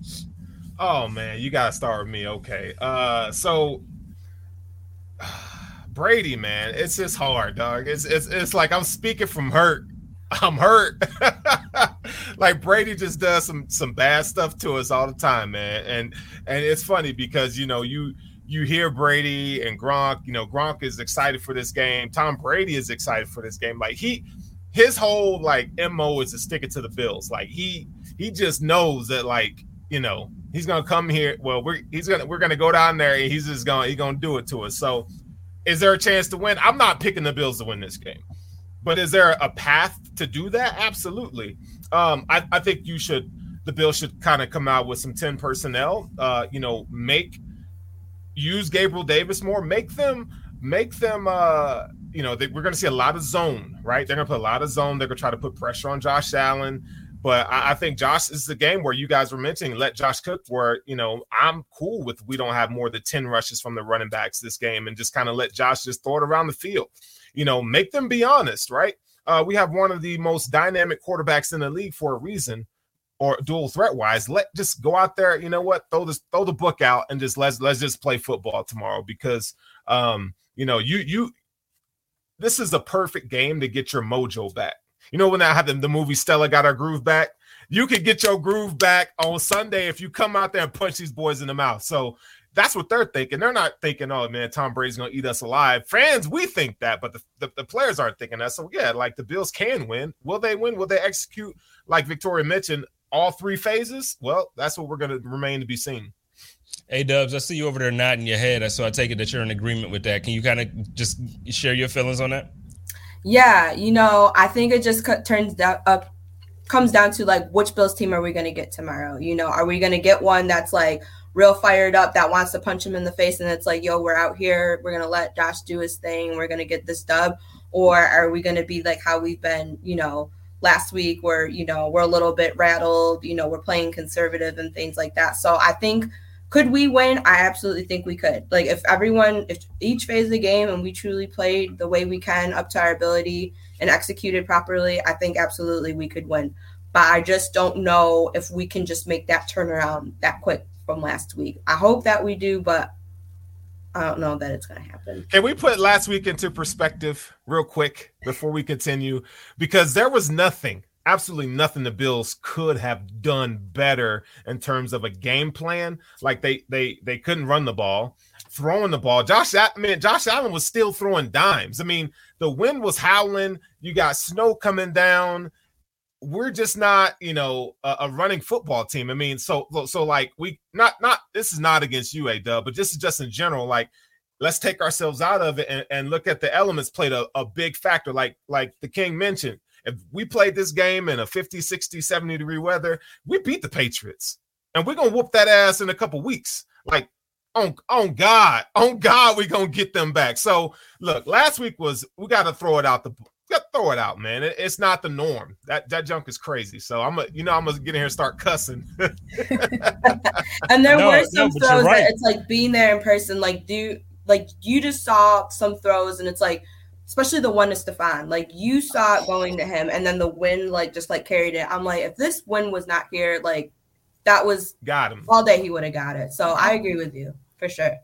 Oh man, you gotta start with me. Okay. Uh so <sighs> Brady, man, it's just hard, dog. It's it's it's like I'm speaking from hurt. <laughs> I'm hurt. <laughs> like Brady just does some some bad stuff to us all the time, man. And and it's funny because you know you you hear Brady and Gronk, you know, Gronk is excited for this game. Tom Brady is excited for this game. Like he his whole like mo is to stick it to the Bills. Like he he just knows that like you know he's gonna come here. Well, we're he's gonna we're gonna go down there and he's just gonna he's gonna do it to us. So, is there a chance to win? I'm not picking the Bills to win this game, but is there a path to do that? Absolutely. Um, I, I think you should. The Bills should kind of come out with some ten personnel. Uh, you know, make use Gabriel Davis more. Make them make them uh you know, they, we're going to see a lot of zone, right? They're going to put a lot of zone. They're going to try to put pressure on Josh Allen. But I, I, think Josh is the game where you guys were mentioning let Josh cook. Where you know I'm cool with we don't have more than ten rushes from the running backs this game, and just kind of let Josh just throw it around the field. You know, make them be honest, right? Uh, we have one of the most dynamic quarterbacks in the league for a reason, or dual threat wise. Let just go out there. You know what? Throw this, throw the book out, and just let's let's just play football tomorrow because um, you know you you this is a perfect game to get your mojo back. You know when I had the, the movie Stella got her groove back? You could get your groove back on Sunday if you come out there and punch these boys in the mouth. So that's what they're thinking. They're not thinking, oh man, Tom Brady's gonna eat us alive. Fans, we think that, but the, the, the, players aren't thinking that. So yeah, like the Bills can win. Will they win? Will they execute like Victoria mentioned all three phases? Well, that's what we're gonna remain to be seen. Hey Dubs, I see you over there nodding your head, so I take it that you're in agreement with that. Can you kind of just share your feelings on that? Yeah, you know, I think it just turns up comes down to like which Bills team are we going to get tomorrow? You know, are we going to get one that's like real fired up that wants to punch him in the face and it's like, yo, we're out here, we're going to let Josh do his thing, we're going to get this dub, or are we going to be like how we've been, you know, last week where you know we're a little bit rattled, you know, we're playing conservative and things like that. So I think could we win? I absolutely think we could. Like if everyone, if each phase of the game and we truly played the way we can up to our ability and executed properly, I think absolutely we could win. but I just don't know if we can just make that turnaround that quick from last week. I hope that we do, but I don't know that it's going to happen. Can we put last week into perspective real quick before we continue? Because there was nothing, absolutely nothing the Bills could have done better in terms of a game plan. Like they they they couldn't run the ball, throwing the ball. Josh, I mean, Josh Allen was still throwing dimes. I mean, the wind was howling. You got snow coming down we're just not, you know, a, a, running football team. I mean, so so like we not not this is not against you, Dub, but this is just in general. Like, let's take ourselves out of it and, and look at the elements played a, a big factor. Like like the King mentioned, if we played this game in a 50, 60, 70 degree weather, we beat the Patriots. And we're gonna whoop that ass in a couple weeks. Like on, on God, on God, we're gonna get them back. So look, last week was we got to throw it out the throw it out, man. It, it's not the norm. That that junk is crazy. So I'm a, you know, I'm gonna get in here and start cussing. <laughs> and there no, were some no, throws right. that it's like being there in person. Like, do like you just saw some throws, and it's like, especially the one to Stefon. Like you saw it going to him, and then the wind like just like carried it. I'm like, if this wind was not here, like that was got him all day, he would have got it. So I agree with you for sure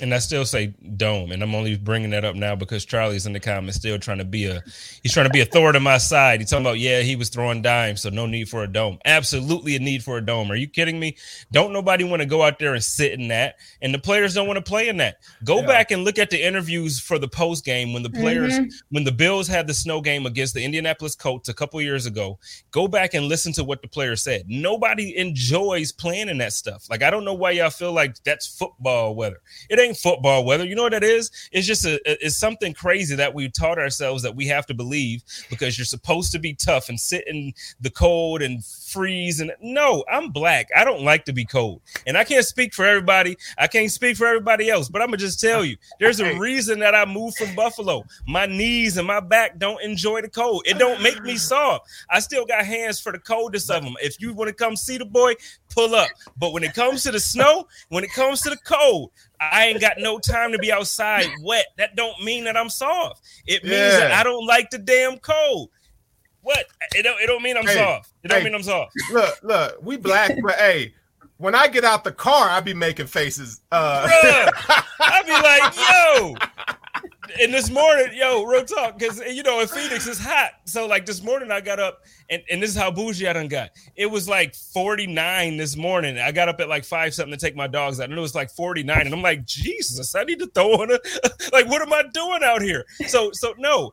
and I still say dome, and I'm only bringing that up now because Charlie's in the comments still trying to be a he's trying to be a thorn in my side. He's talking about yeah he was throwing dimes, so no need for a dome. Absolutely a need for a dome. Are you kidding me? Don't nobody want to go out there and sit in that, and the players don't want to play in that. Go yeah. back and look at the interviews for the post game when the players mm-hmm. when the Bills had the snow game against the Indianapolis Colts a couple years ago. Go back and listen to what the players said. Nobody enjoys playing in that stuff. Like I don't know why y'all feel like that's football weather. It ain't football weather. You know what that is? It's just a it's something crazy that we taught ourselves that we have to believe because you're supposed to be tough and sit in the cold and freeze and no, I'm black. I don't like to be cold. And I can't speak for everybody. I can't speak for everybody else, but I'm gonna just tell you, there's a reason that I moved from Buffalo. My knees and my back don't enjoy the cold. It don't make me <sighs> soft. I still got hands for the coldest of them. If you want to come see the boy, pull up. But when it comes to the snow, when it comes to the cold, I ain't got no time to be outside wet. That don't mean that I'm soft. It means yeah. that I don't like the damn cold. What? It don't, it don't mean I'm hey, soft. It don't mean I'm soft. Look, look, we black, but hey, when I get out the car, I be making faces. Uh Bruh, I be like, <laughs> yo, and this morning, yo, real talk, because you know in Phoenix it's hot. So like this morning, I got up, and, and this is how bougie I done got. It was like 49 this morning. I got up at like five something to take my dogs out, and it was like 49, and I'm like, Jesus, I need to throw on a <laughs> like, what am I doing out here? So so no,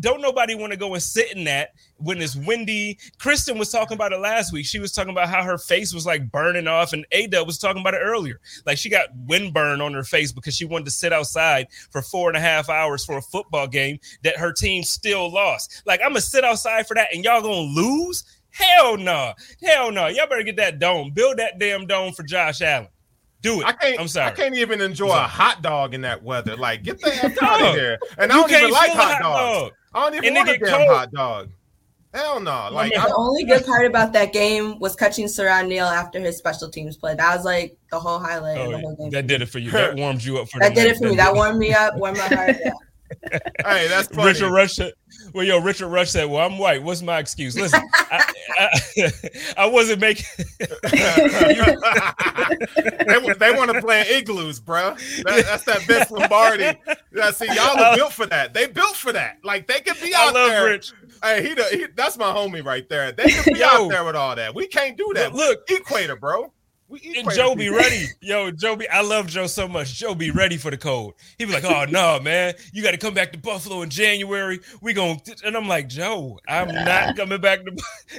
don't nobody want to go and sit in that when it's windy. Kristen was talking about it last week. She was talking about how her face was like burning off, and Ada was talking about it earlier. Like she got windburn on her face because she wanted to sit outside for four and a half hours for a football game that her team still lost. Like I'm gonna sit outside for that, and y'all gonna lose? Hell no, nah. hell no. Nah. Y'all better get that dome. Build that damn dome for Josh Allen. Do it. I can't. I'm sorry. I can't even enjoy a hot dog in that weather. Like, get the <laughs> heck out of here. And I don't even like hot, hot dogs. Dog. I don't even and want a damn cold. hot dog. Hell no. Like the I'm, only good part about that game was catching Siran Neal after his special teams play. That was like the whole highlight oh, of the whole game. That did it for you. That <laughs> warmed you up for the. that. did it for me. That warmed me up, warmed my heart. Yeah. <laughs> hey, that's funny. Richard Rush. Well, yo, Richard Rush said, "Well, I'm white. What's my excuse?" Listen, I, I, <laughs> I, wasn't making. <laughs> they, they want to play igloos, bro. That, that's that Vince Lombardi. Yeah, see, y'all are uh, built for that. They built for that. Like they could be out there. Rich. Hey, he, he, that's my homie right there. They could be yo, out there with all that. We can't do that. Look, equator, bro. And Joe be ready. Yo, Joe be, I love Joe so much. Joe be ready for the cold. He be like, oh no, man, you got to come back to Buffalo in January. We going to. and I'm like, Joe, I'm not coming back to.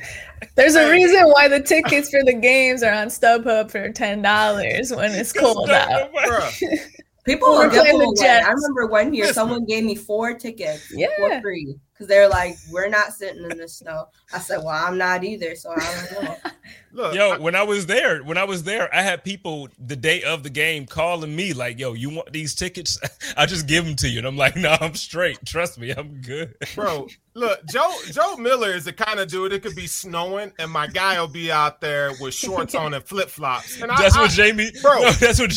<laughs> There's a reason why the tickets for the games are on StubHub for ten dollars when it's <laughs> cold out. <laughs> People will give them away. I remember one year someone gave me four tickets yeah. for free because they're like, "We're not sitting in the snow." I said, "Well, I'm not either, so I don't know." <laughs> Look, yo, I, when I was there, when I was there, I had people the day of the game calling me like, "Yo, you want these tickets? <laughs> I just give them to you." And I'm like, "No, I'm straight. Trust me, I'm good." Bro, <laughs> look, Joe Joe Miller is the kind of dude. It could be snowing, and my guy will be out there with shorts on and flip flops. That's I, what Jamie, bro. No, that's what.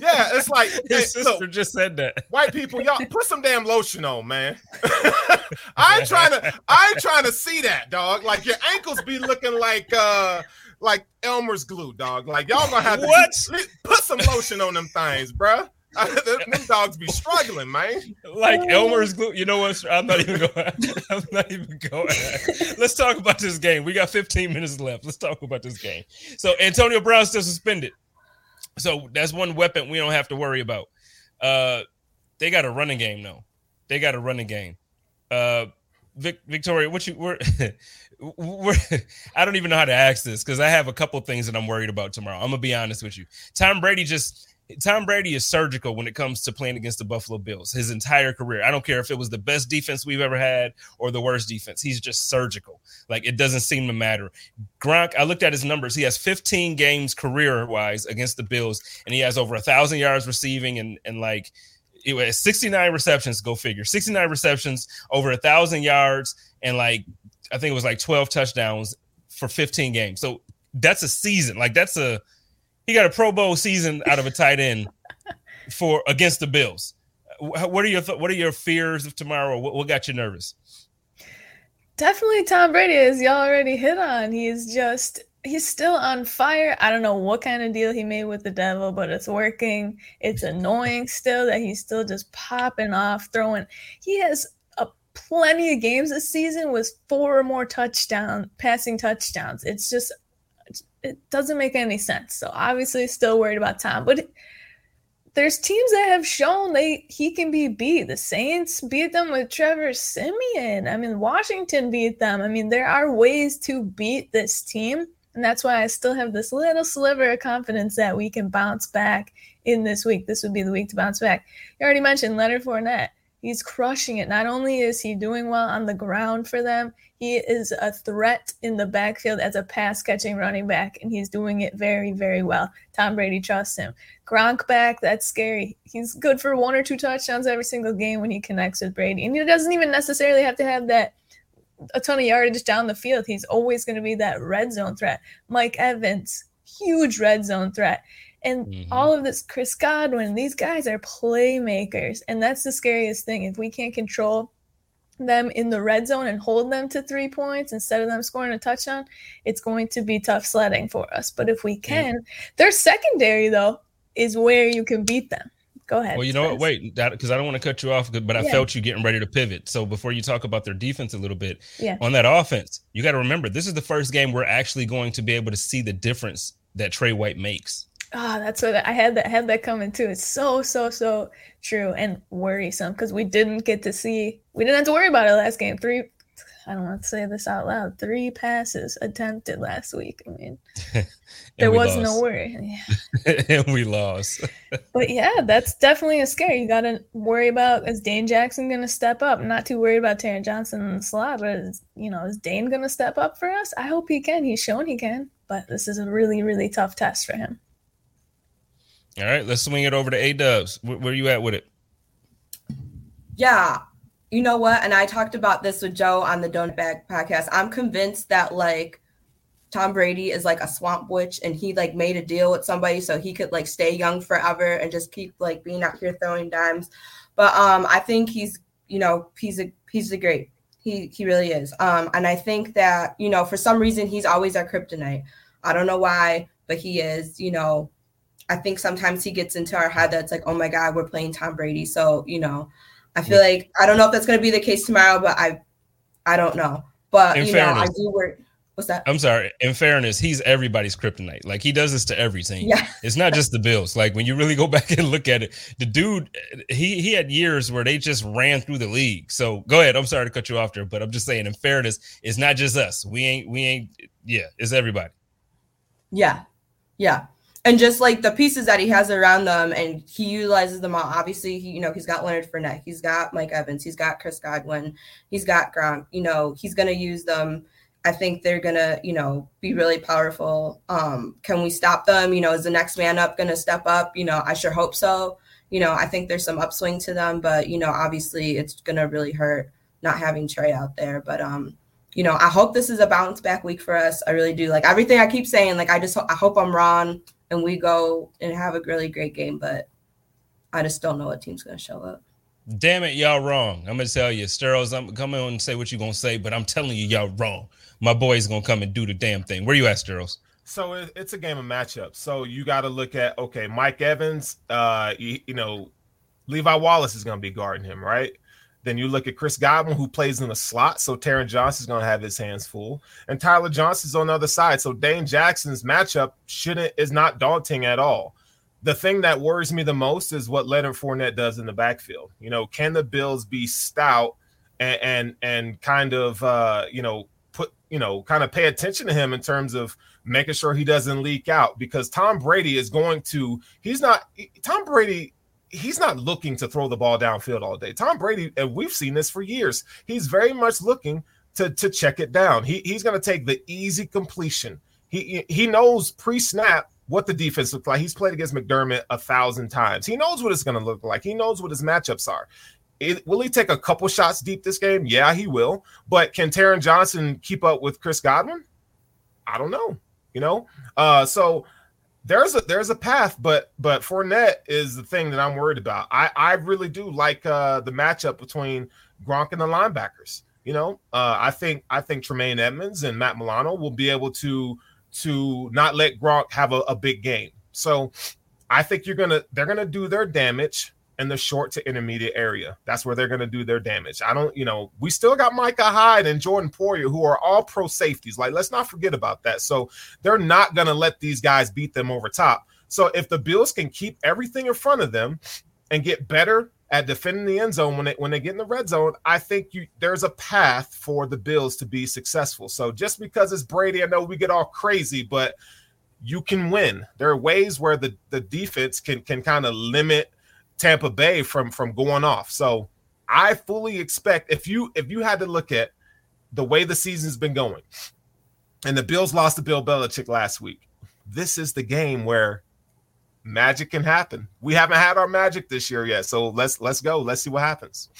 Yeah, it's like <laughs> Your hey, sister look, just said that. white people, y'all put some damn lotion on, man. <laughs> I ain't trying <laughs> to I ain't trying to see that, dog. Like your ankles be looking like uh like Elmer's glue, dog. Like y'all gonna have to What? put some lotion on them things, bruh. them dogs be struggling, man. Like Elmer's glue. You know what? I'm not even going. I'm not even going. Let's talk about this game. We got 15 minutes left. Let's talk about this game. So Antonio Brown still suspended. So that's one weapon we don't have to worry about. Uh, they got a running game though. They got a running game. Uh, Vic, Victoria, what you we're, <laughs> I don't even know how to ask this because I have a couple things that I'm worried about tomorrow. I'm gonna be honest with you. Tom Brady just Tom Brady is surgical when it comes to playing against the Buffalo Bills. His entire career, I don't care if it was the best defense we've ever had or the worst defense. He's just surgical. Like it doesn't seem to matter. Gronk, I looked at his numbers. He has 15 games career wise against the Bills, and he has over a thousand yards receiving and and like it was 69 receptions. Go figure. 69 receptions, over a thousand yards, and like I think it was like 12 touchdowns for 15 games. So that's a season. Like that's a he got a Pro Bowl season out of a tight end for against the Bills. What are your what are your fears of tomorrow? What, what got you nervous? Definitely Tom Brady, as y'all already hit on. He's just he's still on fire. I don't know what kind of deal he made with the devil, but it's working. It's annoying still that he's still just popping off, throwing. He has a plenty of games this season with four or more touchdown passing touchdowns. It's just it doesn't make any sense. So obviously still worried about Tom, but there's teams that have shown they he can be beat. The Saints beat them with Trevor Siemian. I mean, Washington beat them. I mean, there are ways to beat this team, and that's why I still have this little sliver of confidence that we can bounce back in this week. This would be the week to bounce back. You already mentioned Leonard Fournette. He's crushing it. Not only is he doing well on the ground for them, he is a threat in the backfield as a pass catching running back, and he's doing it very, very well. Tom Brady trusts him. Gronk back, that's scary. He's good for one or two touchdowns every single game when he connects with Brady. And he doesn't even necessarily have to have that a ton of yardage down the field. He's always going to be that red zone threat. Mike Evans, huge red zone threat. And Mhm. all of this, Chris Godwin, these guys are playmakers. And that's the scariest thing. If we can't control them in the red zone and hold them to three points instead of them scoring a touchdown, it's going to be tough sledding for us. But if we mm. can, their secondary, though, is where you can beat them. Go ahead. Well, you know what? Wait, because I don't want to cut you off, but I Yeah. felt you getting ready to pivot. So before you talk about their defense a little bit, Yeah. on that offense, you got to remember this is the first game we're actually going to be able to see the difference that Trey White makes. Ah, that's what I had that had that coming too. It's so so so true and worrisome because we didn't get to see we didn't have to worry about it last game. Three I don't want to say this out loud. Three passes attempted last week. I mean, <laughs> there was no lost. worry. <laughs> Yeah. and we lost. <laughs> But yeah, that's definitely a scare. You got to worry about is Dane Jackson going to step up? I'm not too worried about Taron Johnson in the slot, but is, you know, is Dane going to step up for us? I hope he can. He's shown he can, but this is a really really tough test for him. All right, let's swing it over to A Dubs. Where, where you at with it? Yeah. You know what? And I talked about this with Joe on the Donut Bag podcast. I'm convinced that like Tom Brady is like a swamp witch and he like made a deal with somebody so he could like stay young forever and just keep like being out here throwing dimes. But um I think he's you know, he's a he's a great. He he really is. Um and I think that, you know, for some reason he's always our kryptonite. I don't know why, but he is, you know, I think sometimes he gets into our head that's like, oh my God, we're playing Tom Brady. So, you know, I feel like I don't know if that's gonna be the case tomorrow, but I I don't know. But In you know, I do work what's that? I'm sorry. In fairness, he's everybody's kryptonite. Like he does this to every team. Yeah. It's not just the Bills. Like when you really go <laughs> back and look at it, the dude, he he had years where they just ran through the league. So go ahead. I'm sorry to cut you off there, but I'm just saying, in fairness, it's not just us. We ain't we ain't. Yeah, it's everybody. Yeah. Yeah. And just like the pieces that he has around them and he utilizes them all. Obviously, he, you know, he's got Leonard Fournette, he's got Mike Evans, he's got Chris Godwin, he's got Gronk, you know, he's gonna use them. I think they're gonna, you know, be really powerful. Um, can we stop them? You know, is the next man up gonna step up? You know, I sure hope so. You know, I think there's some upswing to them, but you know, obviously it's gonna really hurt not having Trey out there. But um, you know, I hope this is a bounce back week for us. I really do. Like everything I keep saying, like I just ho- I hope I'm wrong and we go and have a really great game. But I just don't know what team's going to show up. Damn it, y'all wrong. I'm gonna tell you, Steros. I'm coming on and say what you're gonna say, but I'm telling you, y'all wrong. My boy's gonna come and do the damn thing. Where you at, Steros? So it's a game of matchups. So you got to look at okay, Mike Evans. Uh, you, you know, Levi Wallace is going to be guarding him, right? Then you look at Chris Godwin, who plays in the slot. So Taron Johnson is going to have his hands full, and Tyler Johnson's on the other side. So Dane Jackson's matchup shouldn't is not daunting at all the thing that worries me the most is what Leonard Fournette does in the backfield. You know, can the Bills be stout and and, and kind of uh, you know put you know kind of pay attention to him in terms of making sure he doesn't leak out because Tom Brady is going to he's not Tom Brady he's not looking to throw the ball downfield all day. Tom Brady and we've seen this for years. He's very much looking to to check it down. He he's going to take the easy completion. He he knows pre-snap what the defense looks like. He's played against McDermott a thousand times. He knows what it's going to look like. He knows what his matchups are. It, will he take a couple shots deep this game? Yeah, he will. But can Taron Johnson keep up with Chris Godwin? I don't know. You know, uh, so there's a there's a path, but but Fournette is the thing that I'm worried about. I I really do like uh, the matchup between Gronk and the linebackers. You know, uh, I think I think Tremaine Edmunds and Matt Milano will be able to to not let Gronk have a, a big game. So I think you're gonna they're gonna do their damage in the short to intermediate area. That's where they're going to do their damage. I don't, you know, we still got Micah Hyde and Jordan Poyer who are all pro safeties. Like, let's not forget about that. So they're not going to let these guys beat them over top. So if the Bills can keep everything in front of them and get better at defending the end zone when they when they get in the red zone, I think you there's a path for the Bills to be successful. So just because it's Brady, I know we get all crazy, but you can win. There are ways where the the defense can can kind of limit Tampa Bay from from going off. So I fully expect if you if you had to look at the way the season's been going, and the Bills lost to Bill Belichick last week, this is the game where magic can happen. We haven't had our magic this year yet, so let's let's go. Let's see what happens.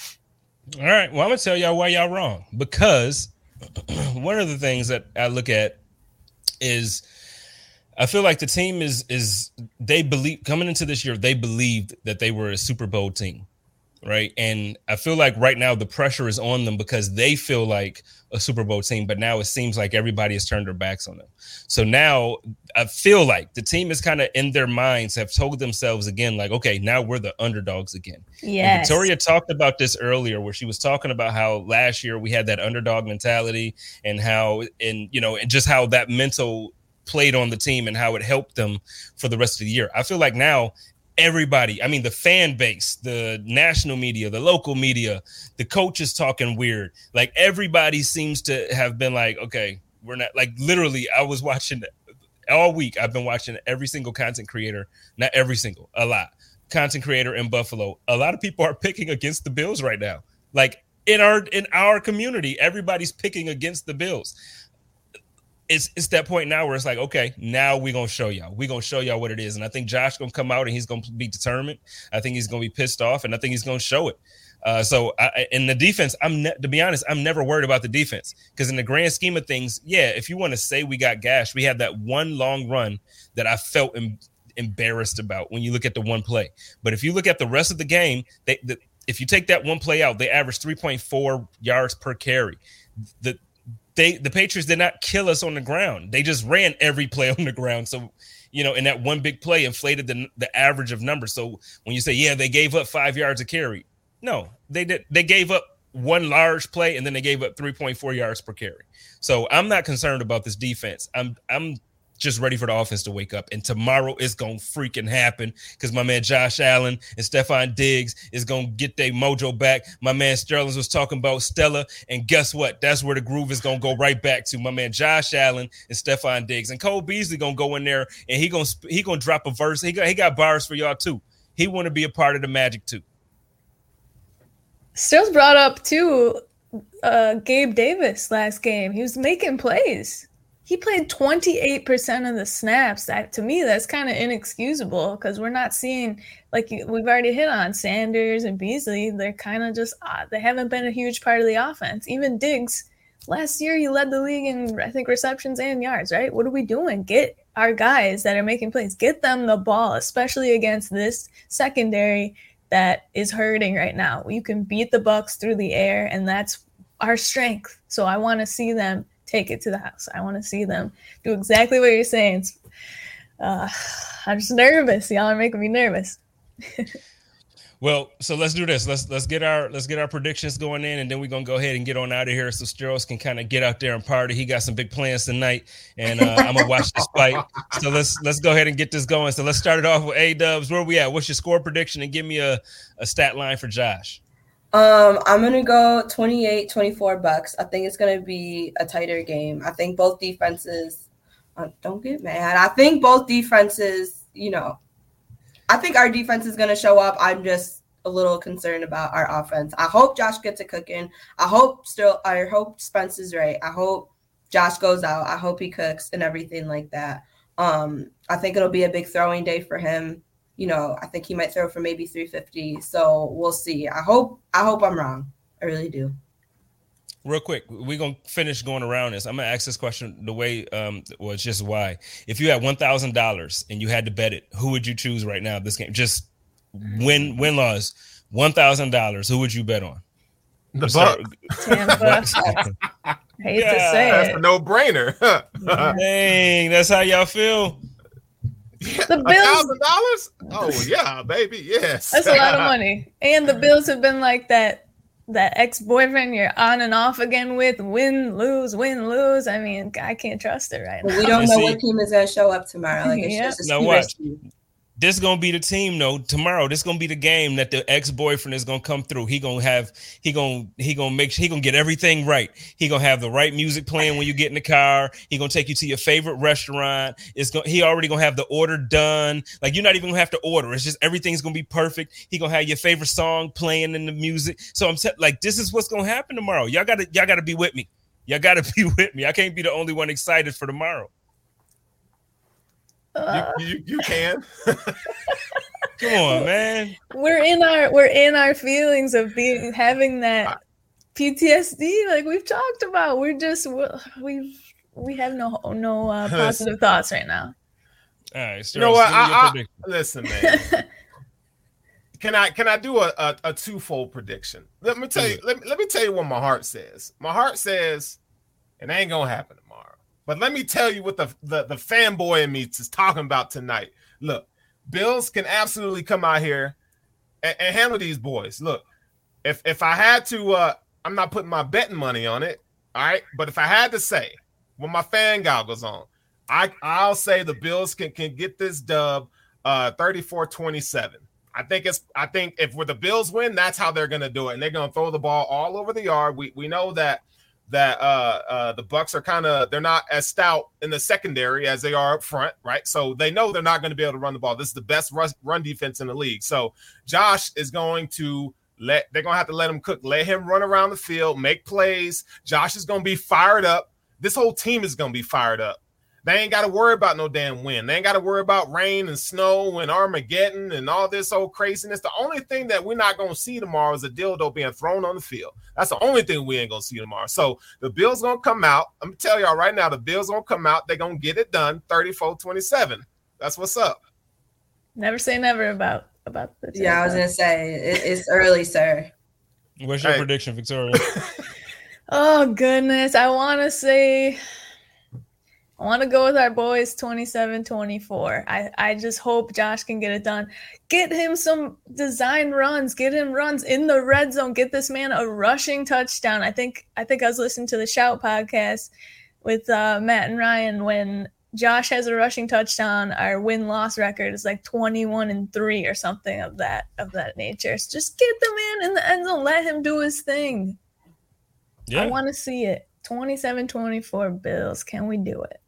All right. Well, I'm gonna tell y'all why y'all wrong because <clears throat> one of the things that I look at is I feel like the team is is they believe coming into this year they believed that they were a Super Bowl team right? And I feel like right now the pressure is on them because they feel like a Super Bowl team, but now it seems like everybody has turned their backs on them. So now I feel like the team is kind of in their minds have told themselves again, like, okay, now we're the underdogs again. Yeah. Victoria talked about this earlier, where she was talking about how last year we had that underdog mentality and how, and you know, and just how that mental played on the team and how it helped them for the rest of the year. I feel like now everybody i mean the fan base the national media the local media the coaches talking weird. Like everybody seems to have been like okay we're not like literally i was watching all week i've been watching every single content creator not every single a lot content creator in buffalo. A lot of people are picking against the bills right now. Like in our in our community everybody's picking against the bills it's it's that point now where it's like, okay, now we're gonna show y'all. We're gonna show y'all what it is. And I think Josh gonna come out and he's gonna be determined. I think he's gonna be pissed off, and I think he's gonna show it. Uh, so in the defense, I'm ne- to be honest, I'm never worried about the defense because in the grand scheme of things, yeah, if you want to say we got gashed, we had that one long run that I felt em- embarrassed about when you look at the one play. But if you look at the rest of the game, they, the, if you take that one play out, they averaged 3.4 yards per carry. The they the Patriots did not kill us on the ground. They just ran every play <laughs> on the ground. So, you know, and that one big play inflated the the average of numbers. So when you say, yeah, they gave up five yards of carry, no, they did. They gave up one large play and then they gave up 3.4 yards per carry. So I'm not concerned about this defense. I'm I'm just ready for the offense to wake up. And tomorrow is gonna freaking happen because my man Josh Allen and Stefon Diggs is gonna get their mojo back. My man Sterling was talking about Stella, and guess what? That's where the groove is gonna go right back to my man Josh Allen and Stefon Diggs. And Cole Beasley gonna go in there and he gonna he gonna drop a verse. He got he got bars for y'all too. He want to be a part of the magic too. Stills brought up too uh Gabe Davis last game. He was making plays he played 28% of the snaps. That to me, that's kind of inexcusable because we're not seeing like we've already hit on Sanders and Beasley. They're kind of just uh, they haven't been a huge part of the offense. Even Diggs last year he led the league in I think receptions and yards, right? What are we doing? Get our guys that are making plays, get them the ball, especially against this secondary that is hurting right now. You can beat the Bucs through the air, and that's our strength. So I want to see them take it to the house. I want to see them do exactly what you're saying. Uh, I'm just nervous. Y'all are making me nervous. <laughs> Well, so let's do this. Let's let's get our let's get our predictions going in, and then we're gonna go ahead and get on out of here so Steros can kind of get out there and party. He got some big plans tonight, and uh, I'm gonna watch this fight. So let's let's go ahead and get this going. So let's start it off with A Dubs. Where we at? What's your score prediction? And give me a, a stat line for Josh. Um, I'm gonna go 28, 24 Bucs. I think it's gonna be a tighter game. I think both defenses. Uh, don't get mad. I think both defenses. You know, I think our defense is to show up. I'm just a little concerned about our offense. I hope Josh gets it cooking. I hope still. I hope Spence is right. I hope Josh goes out. I hope he cooks and everything like that. Um, I think it'll be a big throwing day for him. You know, I think he might throw for maybe 350. So we'll see. I hope. I hope I'm wrong. I really do real quick, we're gonna finish going around this. I'm gonna ask this question the way um well it's just why. If you had one thousand dollars and you had to bet it, who would you choose right now this game? Just win win laws, one thousand dollars, who would you bet on? The Buck. Hate yeah, to say that's it. a no-brainer. <laughs> Dang, that's how y'all feel. Yeah, the bills dollars. Oh yeah, baby, yes. That's a lot of <laughs> money, and the bills have been like that that ex-boyfriend you're on and off again with win lose win lose i mean i can't trust it right now we don't know what team is going to show up tomorrow like it's Yeah. just a Now what? This gonna be the team though. Tomorrow, this is gonna be the game that the ex boyfriend is gonna come through. He gonna have he gonna he gonna make he gonna get everything right. He gonna have the right music playing when you get in the car. He gonna take you to your favorite restaurant. It's gonna he already gonna have the order done. Like you're not even gonna have to order. It's just everything's gonna be perfect. He gonna have your favorite song playing in the music. So I'm t- like, this is what's gonna happen tomorrow. Y'all gotta y'all gotta be with me. Y'all gotta <laughs> be with me. I can't be the only one excited for tomorrow. You, you, you can. <laughs> Come on, man. we're in our we're in our feelings of being having that ptsd like we've talked about we're just we've we have no no uh, <laughs> positive thoughts right now All right, You know what? Steros, give me your I, I, listen, man. <laughs> can I can I do a, a, a twofold prediction? Let me tell you. Let, me- let me tell you what my heart says. My heart says it ain't gonna happen tomorrow. But let me tell you what the the, the fanboy in me is talking about tonight. Look, Bills can absolutely come out here and, and handle these boys. Look, if if I had to, uh, I'm not putting my betting money on it. All right, but if I had to say, with my fan goggles on, I I'll say the Bills can can get this dub uh 34-27. I think it's I think if with the Bills win, that's how they're gonna do it. And they're gonna throw the ball all over the yard. We we know that that uh uh the Bucs are kind of they're not as stout in the secondary as they are up front, right? So they know they're not going to be able to run the ball. This is the best run, run defense in the league. So Josh is going to let they're gonna have to let him cook, let him run around the field, make plays. Josh is gonna be fired up. This whole team is gonna be fired up. They ain't got to worry about no damn wind. They ain't got to worry about rain and snow and Armageddon and all this old craziness. The only thing that we're not going to see tomorrow is a dildo being thrown on the field. That's the only thing we ain't going to see tomorrow. So the Bills going to come out. I'm going to tell y'all right now, the Bills going to come out. They're going to get it done 34 27. That's what's up. never say never about about the Yeah, I was gonna say it, it's early, sir. What's your Hey. prediction, Victoria? <laughs> Oh goodness, I want to say I want to go with our boys 27-24. I I just hope Josh can get it done. Get him some design runs, get him runs in the red zone, get this man a rushing touchdown. I think I think I was listening to the Shout podcast with uh, Matt and Ryan when Josh has a rushing touchdown, our win-loss record is like 21 and 3 or something of that of that nature. So just get the man in the end zone, let him do his thing. Yeah, I want to see it. 27 24 Bills. Can we do it?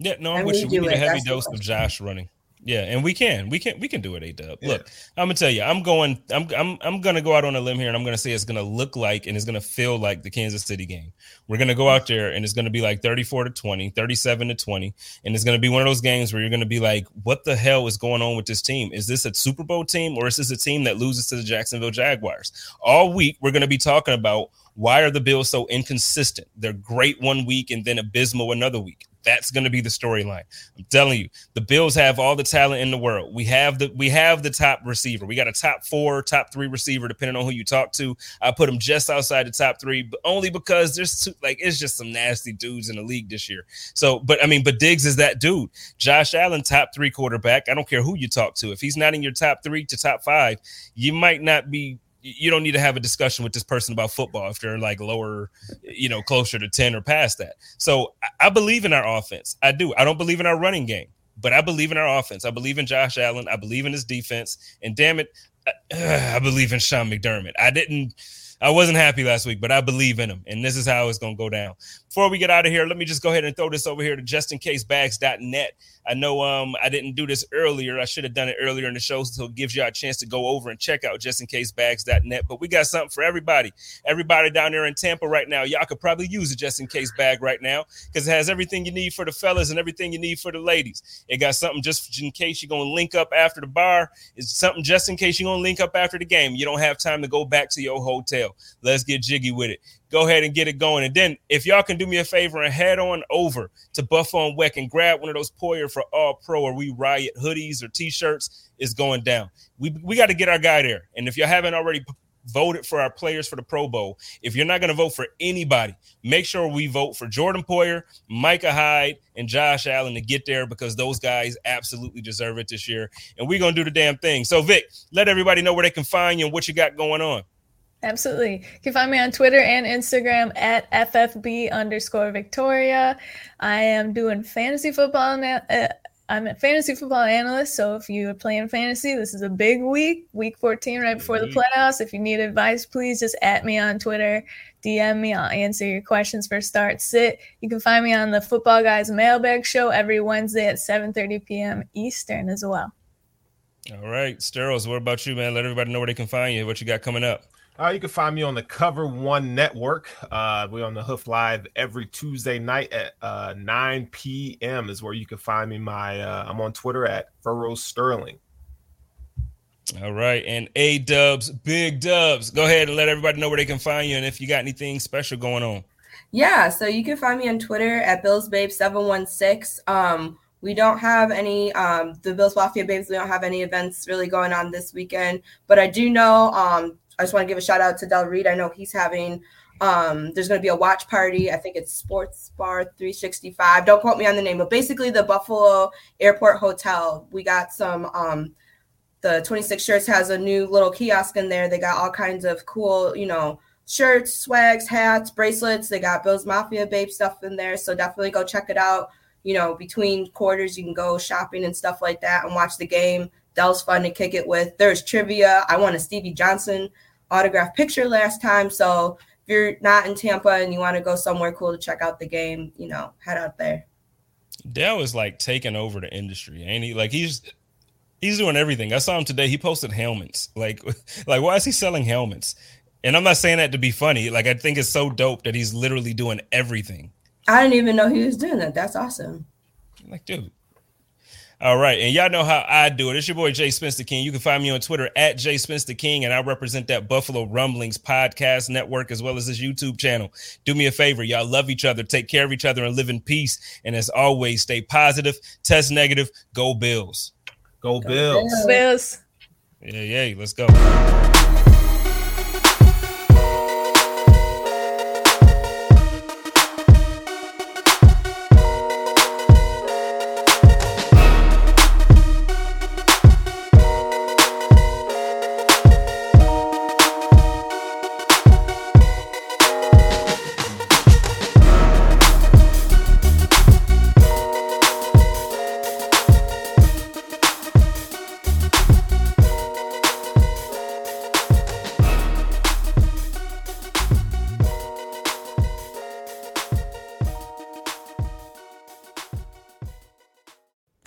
Yeah. No, I'm And with we you. We do need a heavy That's dose of. Josh running. Yeah, and we can, we can, we can do it. A Dub. Look, I'm gonna tell you, I'm going, I'm, I'm, I'm gonna go out on a limb here, and I'm gonna say it's gonna look like and it's gonna feel like the Kansas City game. We're gonna go out there, and it's gonna be like 34 to 20, 37 to 20, and it's gonna be one of those games where you're gonna be like, what the hell is going on with this team? Is this a Super Bowl team, or is this a team that loses to the Jacksonville Jaguars? All week, we're gonna be talking about why are the Bills so inconsistent? They're great one week and then abysmal another week. That's going to be the storyline. I'm telling you, the Bills have all the talent in the world. We have the we have the top receiver. We got a top four, top three receiver, depending on who you talk to. I put them just outside the top three, but only because there's two, like it's just some nasty dudes in the league this year. So, but I mean, but Diggs is that dude. Josh Allen, top three quarterback. I don't care who you talk to. If he's not in your top three to top five, you might not be you don't need to have a discussion with this person about football if they're like lower, you know, closer to 10 or past that. So I believe in our offense. I do. I don't believe in our running game, but I believe in our offense. I believe in Josh Allen. I believe in his defense. And damn it, I, <sighs> I believe in Sean McDermott. I didn't. I wasn't happy last week, but I believe in him. And this is how it's going to go down. Before we get out of here, let me just go ahead and throw this over here to justincasebags.net. I know um, I didn't do this earlier. I should have done it earlier in the show, so it gives you a chance to go over and check out justincasebags.net. But we got something for everybody. Everybody down there in Tampa right now, y'all could probably use a just in case bag right now because it has everything you need for the fellas and everything you need for the ladies. It got something just in case you're going to link up after the bar. It's something just in case you're going to link up after the game. You don't have time to go back to your hotel. Let's get jiggy with it go ahead and get it going. And then if y'all can do me a favor and head on over to Buff on Weck and grab one of those Poyer for All Pro or We Riot hoodies or t-shirts, is going down. We we got to get our guy there. And if y'all haven't already voted for our players for the Pro Bowl, if you're not going to vote for anybody, make sure we vote for Jordan Poyer, Micah Hyde, and Josh Allen to get there because those guys absolutely deserve it this year. And we're going to do the damn thing. So, Vic, let everybody know where they can find you and what you got going on. Absolutely. You can find me on Twitter and Instagram at FFB underscore Victoria. I am doing fantasy football. now. uh, I'm a fantasy football analyst. So if you're playing fantasy, this is a big week, week 14, right before the playoffs. If you need advice, please just at me on Twitter, DM me. I'll answer your questions for start sit. You can find me on the Footballguys Mailbag Show every Wednesday at 7:30 p.m. Eastern as well. All right, Steros, what about you, man? Let everybody know where they can find you. What you got coming up? Uh, you can find me on the Cover One Network. Uh, we're on the Hoof Live every Tuesday night at uh, 9 p.m. is where you can find me. My uh, I'm on Twitter at Furrow Sterling. All right, and A Dubs, Big Dubs. Go ahead and let everybody know where they can find you, and if you got anything special going on. Yeah, so you can find me on Twitter at BillsBabe716. Um, we don't have any um, the Bills Mafia Babes. We don't have any events really going on this weekend, but I do know um, I just want to give a shout out to Del Reid. I know he's having um, there's going to be a watch party. I think it's Sports Bar 365. Don't quote me on the name, but basically the Buffalo Airport Hotel. We got some. Um, the 26 shirts has a new little kiosk in there. They got all kinds of cool, you know, shirts, swags, hats, bracelets. They got Bill's Mafia Babe stuff in there. So definitely go check it out. You know, between quarters, you can go shopping and stuff like that and watch the game. Was fun to kick it with. There's trivia. I want a Stevie Johnson autograph picture last time. So if you're not in Tampa and you want to go somewhere cool to check out the game, you know, head out there. Del is like taking over the industry, ain't he? Like he's he's doing everything. I saw him today. He posted helmets. Like <laughs> like why is he selling helmets? And I'm not saying that to be funny. Like I think it's so dope that he's literally doing everything. I didn't even know he was doing that. That's awesome. Like, dude, all right. And y'all know how I do it. It's your boy Jay Spencer King. You can find me on Twitter at Jay Spencer King, and I represent that Buffalo Rumblings podcast network as well as this YouTube channel. Do me a favor. Y'all love each other, take care of each other, and live in peace. And as always, stay positive, test negative, go Bills. Go, go Bills. Bills. Bills. Yeah, yeah. Let's go.